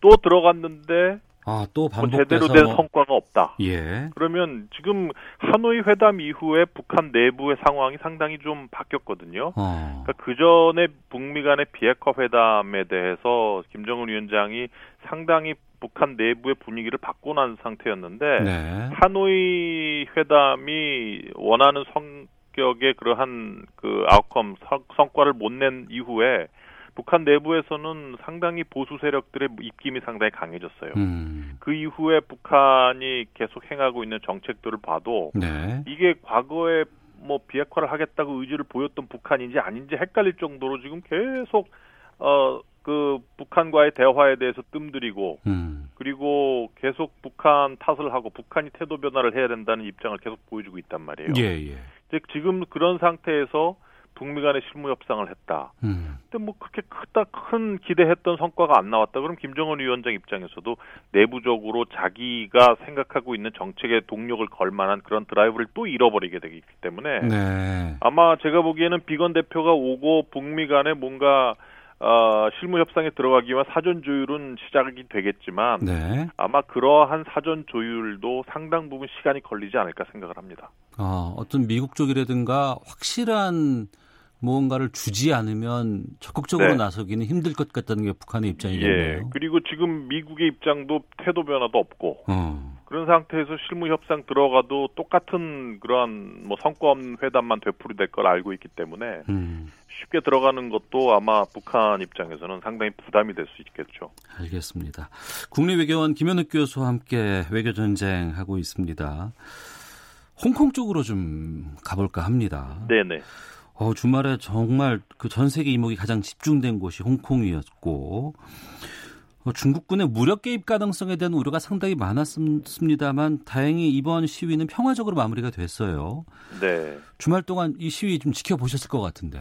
또 들어갔는데 아, 또뭐 반복돼서 제대로 된 뭐- 성과가 없다. 예. 그러면 지금 하노이 회담 이후에 북한 내부의 상황이 상당히 좀 바뀌었거든요. 어. 그러니까 그 전에 북미 간의 비핵화 회담에 대해서 김정은 위원장이 상당히 북한 내부의 분위기를 바꿔놓은 상태였는데 네. 하노이 회담이 원하는 성격의 그러한 그 아웃컴 성- 성과를 못 낸 이후에 북한 내부에서는 상당히 보수 세력들의 입김이 상당히 강해졌어요. 음. 그 이후에 북한이 계속 행하고 있는 정책들을 봐도 네. 이게 과거에 뭐 비핵화를 하겠다고 의지를 보였던 북한인지 아닌지 헷갈릴 정도로 지금 계속 어 그 북한과의 대화에 대해서 뜸들이고 음. 그리고 계속 북한 탓을 하고 북한이 태도 변화를 해야 된다는 입장을 계속 보여주고 있단 말이에요. 예, 예. 즉 지금 그런 상태에서 북미 간의 실무 협상을 했다. 음. 근데 뭐 그렇게 크다 큰 기대했던 성과가 안 나왔다. 그럼 김정은 위원장 입장에서도 내부적으로 자기가 생각하고 있는 정책의 동력을 걸 만한 그런 드라이브를 또 잃어버리게 되기 때문에 네. 아마 제가 보기에는 비건 대표가 오고 북미 간에 뭔가 어, 실무 협상에 들어가기 위한 사전 조율은 시작이 되겠지만 네. 아마 그러한 사전 조율도 상당 부분 시간이 걸리지 않을까 생각을 합니다. 어, 어떤 미국 쪽이라든가 확실한 무언가를 주지 않으면 적극적으로 네. 나서기는 힘들 것 같다는 게 북한의 입장이겠네요. 예. 그리고 지금 미국의 입장도 태도 변화도 없고 어. 그런 상태에서 실무 협상 들어가도 똑같은 그러한 뭐 성과 없는 회담만 되풀이될 걸 알고 있기 때문에 음, 쉽게 들어가는 것도 아마 북한 입장에서는 상당히 부담이 될 수 있겠죠. 알겠습니다. 국립외교원 김현욱 교수와 함께 외교 전쟁 하고 있습니다. 홍콩 쪽으로 좀 가볼까 합니다. 네네. 어, 주말에 정말 그 전 세계 이목이 가장 집중된 곳이 홍콩이었고 어, 중국군의 무력 개입 가능성에 대한 우려가 상당히 많았습니다만 다행히 이번 시위는 평화적으로 마무리가 됐어요. 네. 주말 동안 이 시위 좀 지켜보셨을 것 같은데.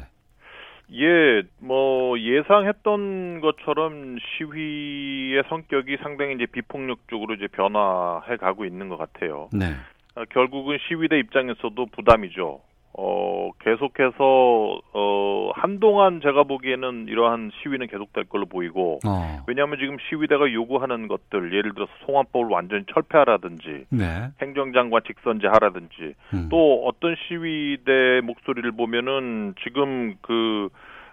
예, 뭐 예상했던 것처럼 시위의 성격이 상당히 이제 비폭력 쪽으로 이제 변화해 가고 있는 것 같아요. 네. 어, 결국은 시위대 입장에서도 부담이죠. 어, 계속해서 어, 한동안 제가 보기에는 이러한 시위는 계속될 걸로 보이고 어. 왜냐하면 지금 시위대가 요구하는 것들 예를 들어서 송환법을 완전히 철폐하라든지 네. 행정장관 직선제 하라든지 음. 또 어떤 시위대 목소리를 보면은 지금 그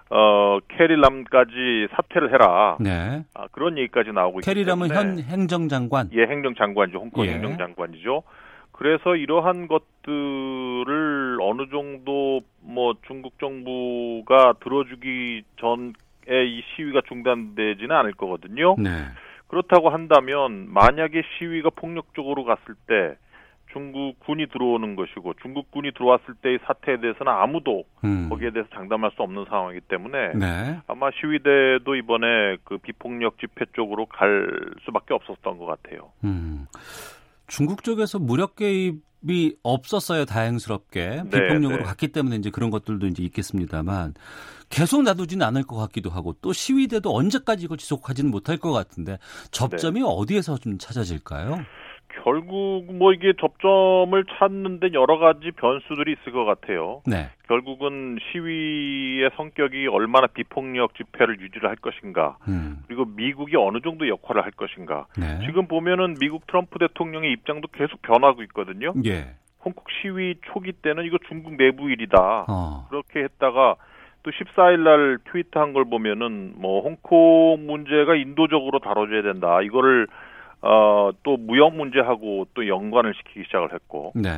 어, 캐리람까지 사퇴를 해라. 네. 아, 그런 얘기까지 나오고 있기 캐리람은 현 행정장관. 예, 행정장관이죠. 홍콩 예. 행정장관이죠. 그래서 이러한 것들을 어느 정도 뭐 중국 정부가 들어주기 전에 이 시위가 중단되지는 않을 거거든요. 네. 그렇다고 한다면 만약에 시위가 폭력적으로 갔을 때 중국 군이 들어오는 것이고 중국 군이 들어왔을 때의 사태에 대해서는 아무도 음. 거기에 대해서 장담할 수 없는 상황이기 때문에 네. 아마 시위대도 이번에 그 비폭력 집회 쪽으로 갈 수밖에 없었던 것 같아요. 음. 중국 쪽에서 무력 개입 이 없었어요. 다행스럽게 네, 비폭력으로 네. 갔기 때문에 이제 그런 것들도 이제 있겠습니다만 계속 놔두지는 않을 것 같기도 하고 또 시위대도 언제까지 이걸 지속하지는 못할 것 같은데 접점이 네. 어디에서 좀 찾아질까요? 결국 뭐 이게 접점을 찾는데 여러 가지 변수들이 있을 것 같아요. 네. 결국은 시위의 성격이 얼마나 비폭력 집회를 유지를 할 것인가, 음. 그리고 미국이 어느 정도 역할을 할 것인가. 네. 지금 보면은 미국 트럼프 대통령의 입장도 계속 변하고 있거든요. 예. 홍콩 시위 초기 때는 이거 중국 내부 일이다. 어. 그렇게 했다가 또 14일 날 트위트한 걸 보면은 뭐 홍콩 문제가 인도적으로 다뤄져야 된다. 이거를 어, 또 무역 문제하고 또 연관을 시키기 시작을 했고 네.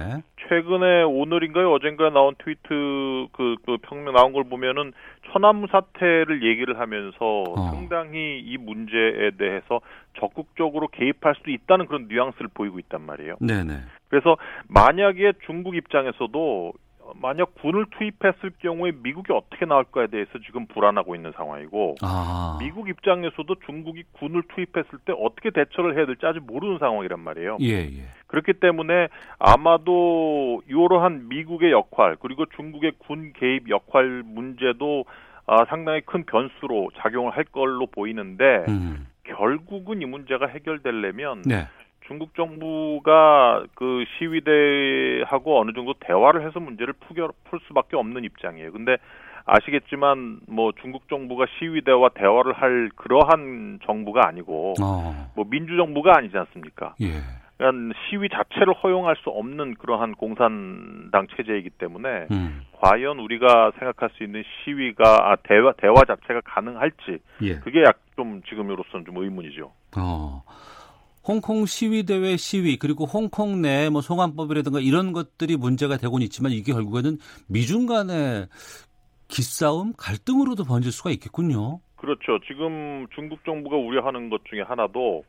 최근에 오늘인가요 어젠가에 나온 트위트 그, 그 평명 나온 걸 보면은 천안무 사태를 얘기를 하면서 어. 상당히 이 문제에 대해서 적극적으로 개입할 수도 있다는 그런 뉘앙스를 보이고 있단 말이에요. 네네. 그래서 만약에 중국 입장에서도 만약 군을 투입했을 경우에 미국이 어떻게 나올까에 대해서 지금 불안하고 있는 상황이고 아. 미국 입장에서도 중국이 군을 투입했을 때 어떻게 대처를 해야 될지 아직 모르는 상황이란 말이에요. 예, 예. 그렇기 때문에 아마도 이러한 미국의 역할 그리고 중국의 군 개입 역할 문제도 아, 상당히 큰 변수로 작용을 할 걸로 보이는데 음. 결국은 이 문제가 해결되려면 네. 중국 정부가 그 시위대하고 어느 정도 대화를 해서 문제를 풀겨, 풀 수밖에 없는 입장이에요. 근데 아시겠지만 뭐 중국 정부가 시위대와 대화를 할 그러한 정부가 아니고 어. 뭐 민주 정부가 아니지 않습니까? 예. 그러니까 시위 자체를 허용할 수 없는 그러한 공산당 체제이기 때문에 음. 과연 우리가 생각할 수 있는 시위가 아, 대화 대화 자체가 가능할지 예. 그게 약 좀 지금으로서는 좀 의문이죠. 어. 홍콩 시위대회 시위 그리고 홍콩 내 뭐 송환법이라든가 이런 것들이 문제가 되고는 있지만 이게 결국에는 미중 간의 기싸움 갈등으로도 번질 수가 있겠군요. 그렇죠. 지금 중국 정부가 우려하는 것 중에 하나도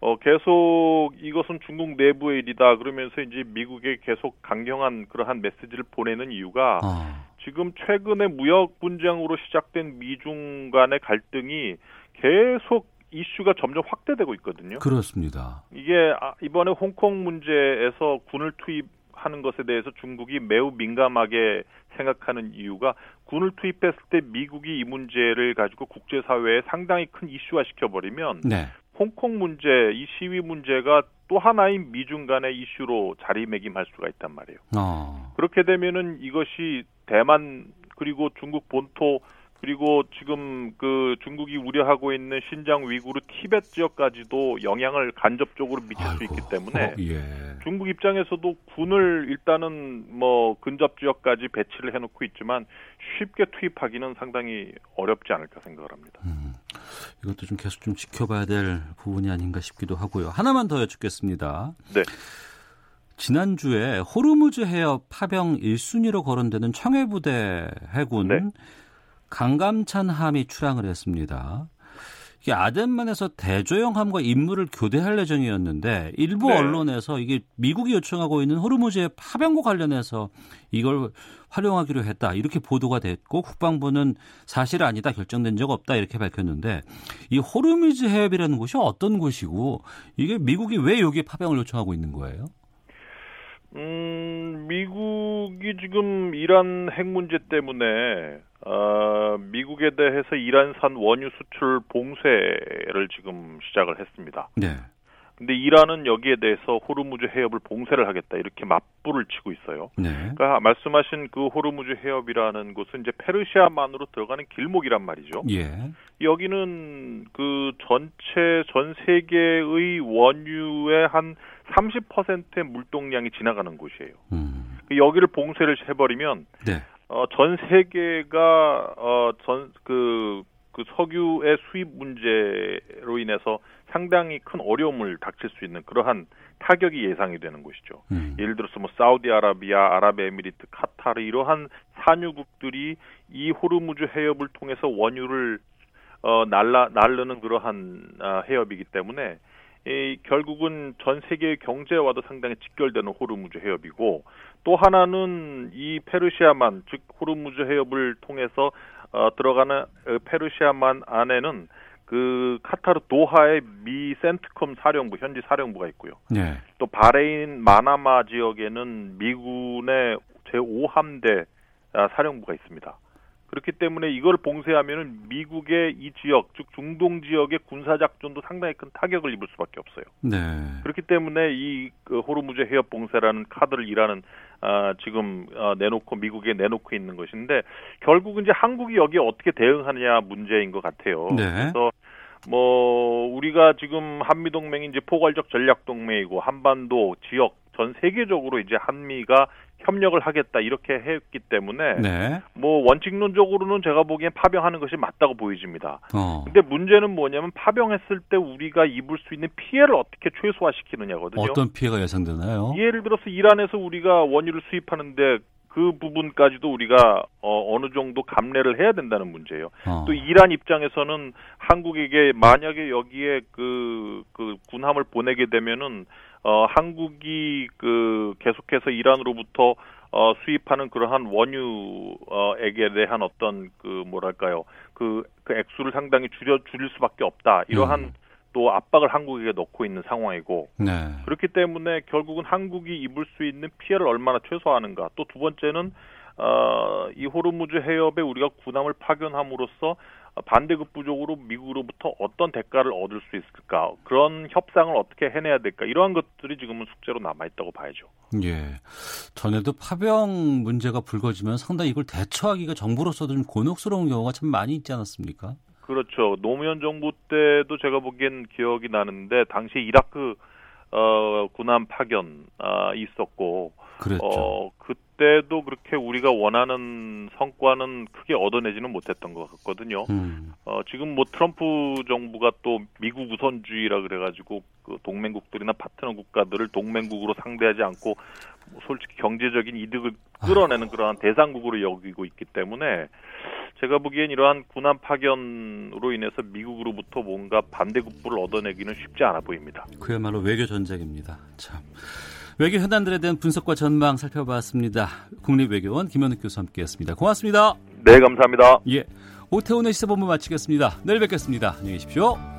어, 계속 이것은 중국 내부의 일이다 그러면서 이제 미국에 계속 강경한 그러한 메시지를 보내는 이유가 어. 지금 최근에 무역 분쟁으로 시작된 미중 간의 갈등이 계속 이슈가 점점 확대되고 있거든요. 그렇습니다. 이게 아, 이번에 홍콩 문제에서 군을 투입하는 것에 대해서 중국이 매우 민감하게 생각하는 이유가 군을 투입했을 때 미국이 이 문제를 가지고 국제사회에 상당히 큰 이슈화 시켜버리면 네. 홍콩 문제, 이 시위 문제가 또 하나인 미중 간의 이슈로 자리매김할 수가 있단 말이에요. 어. 그렇게 되면은 이것이 대만 그리고 중국 본토 그리고 지금 그 중국이 우려하고 있는 신장 위구르 티벳 지역까지도 영향을 간접적으로 미칠 아이고, 수 있기 때문에 어, 예. 중국 입장에서도 군을 일단은 뭐 근접 지역까지 배치를 해놓고 있지만 쉽게 투입하기는 상당히 어렵지 않을까 생각을 합니다. 음, 이것도 좀 계속 좀 지켜봐야 될 부분이 아닌가 싶기도 하고요. 하나만 더 여쭙겠습니다. 네. 지난주에 호르무즈 해협 파병 1순위로 거론되는 청해부대 해군 네. 강감찬 함이 출항을 했습니다. 이게 아덴만에서 대조영함과 임무를 교대할 예정이었는데 일부 네. 언론에서 이게 미국이 요청하고 있는 호르무즈의 파병과 관련해서 이걸 활용하기로 했다 이렇게 보도가 됐고 국방부는 사실 아니다 결정된 적 없다 이렇게 밝혔는데 이 호르무즈 해협이라는 곳이 어떤 곳이고 이게 미국이 왜 여기에 파병을 요청하고 있는 거예요? 음, 미국이 지금 이란 핵 문제 때문에 어, 미국에 대해서 이란산 원유 수출 봉쇄를 지금 시작을 했습니다. 네. 근데 이란은 여기에 대해서 호르무즈 해협을 봉쇄를 하겠다 이렇게 맞불을 치고 있어요. 네. 그러니까 말씀하신 그 호르무즈 해협이라는 곳은 이제 페르시아만으로 들어가는 길목이란 말이죠. 예. 여기는 그 전체 전 세계의 원유의 한 30%의 물동량이 지나가는 곳이에요. 음. 그 여기를 봉쇄를 해버리면 네. 어, 전 세계가 어, 전그 그 석유의 수입 문제로 인해서 상당히 큰 어려움을 닥칠 수 있는 그러한 타격이 예상이 되는 곳이죠. 음. 예를 들어서 뭐 사우디아라비아, 아랍에미리트, 카타르 이러한 산유국들이 이 호르무즈 해협을 통해서 원유를 어 날라 날르는 그러한 아, 해협이기 때문에 이, 결국은 전 세계의 경제와도 상당히 직결되는 호르무즈 해협이고 또 하나는 이 페르시아만 즉 호르무즈 해협을 통해서 어, 들어가는 어, 페르시아만 안에는 그 카타르 도하의 미 CENTCOM 사령부 현지 사령부가 있고요. 네. 또 바레인 마나마 지역에는 미군의 제 5함대 아, 사령부가 있습니다. 그렇기 때문에 이걸 봉쇄하면은 미국의 이 지역, 즉 중동 지역의 군사 작전도 상당히 큰 타격을 입을 수밖에 없어요. 네. 그렇기 때문에 이 그 호르무즈 해협 봉쇄라는 카드를 일하는 아, 지금 어, 내놓고 미국에 내놓고 있는 것인데 결국은 이제 한국이 여기에 어떻게 대응하느냐 문제인 것 같아요. 네. 그래서 뭐 우리가 지금 한미 동맹이 이제 포괄적 전략 동맹이고 한반도 지역 전 세계적으로 이제 한미가 협력을 하겠다 이렇게 했기 때문에 네. 뭐 원칙론적으로는 제가 보기엔 파병하는 것이 맞다고 보여집니다. 어. 근데 문제는 뭐냐면 파병했을 때 우리가 입을 수 있는 피해를 어떻게 최소화시키느냐거든요. 어떤 피해가 예상되나요? 예를 들어서 이란에서 우리가 원유를 수입하는데 그 부분까지도 우리가 어, 어느 정도 감내를 해야 된다는 문제예요. 어. 또 이란 입장에서는 한국에게 만약에 여기에 그, 그 군함을 보내게 되면은 어, 한국이 그 계속해서 이란으로부터 어, 수입하는 그러한 원유에게 대한 어떤 그 뭐랄까요 그, 그 액수를 상당히 줄여 줄일 수밖에 없다 이러한 음. 또 압박을 한국에게 넣고 있는 상황이고 네. 그렇기 때문에 결국은 한국이 입을 수 있는 피해를 얼마나 최소화하는가 또 두 번째는 어, 이 호르무즈 해협에 우리가 군함을 파견함으로써 반대급부적으로 미국으로부터 어떤 대가를 얻을 수 있을까 그런 협상을 어떻게 해내야 될까 이러한 것들이 지금은 숙제로 남아 있다고 봐야죠. 예. 전에도 파병 문제가 불거지면 상당히 이걸 대처하기가 정부로서도 좀 곤혹스러운 경우가 참 많이 있지 않았습니까? 그렇죠. 노무현 정부 때도 제가 보기엔 기억이 나는데 당시 이라크 어, 군함 파견 아, 있었고 그랬죠. 어, 그때도 그렇게 우리가 원하는 성과는 크게 얻어내지는 못했던 것 같거든요. 음. 어, 지금 뭐 트럼프 정부가 또 미국 우선주의라 그래가지고 그 동맹국들이나 파트너 국가들을 동맹국으로 상대하지 않고 뭐 솔직히 경제적인 이득을 끌어내는 그러한 대상국으로 여기고 있기 때문에 제가 보기엔 이러한 군함 파견으로 인해서 미국으로부터 뭔가 반대급부를 얻어내기는 쉽지 않아 보입니다. 그야말로 외교 전쟁입니다. 참. 외교 현안들에 대한 분석과 전망 살펴봤습니다. 국립외교원 김현욱 교수 함께했습니다. 고맙습니다. 네, 감사합니다. 예, 오태훈의 시사본부 마치겠습니다. 내일 뵙겠습니다. 안녕히 계십시오.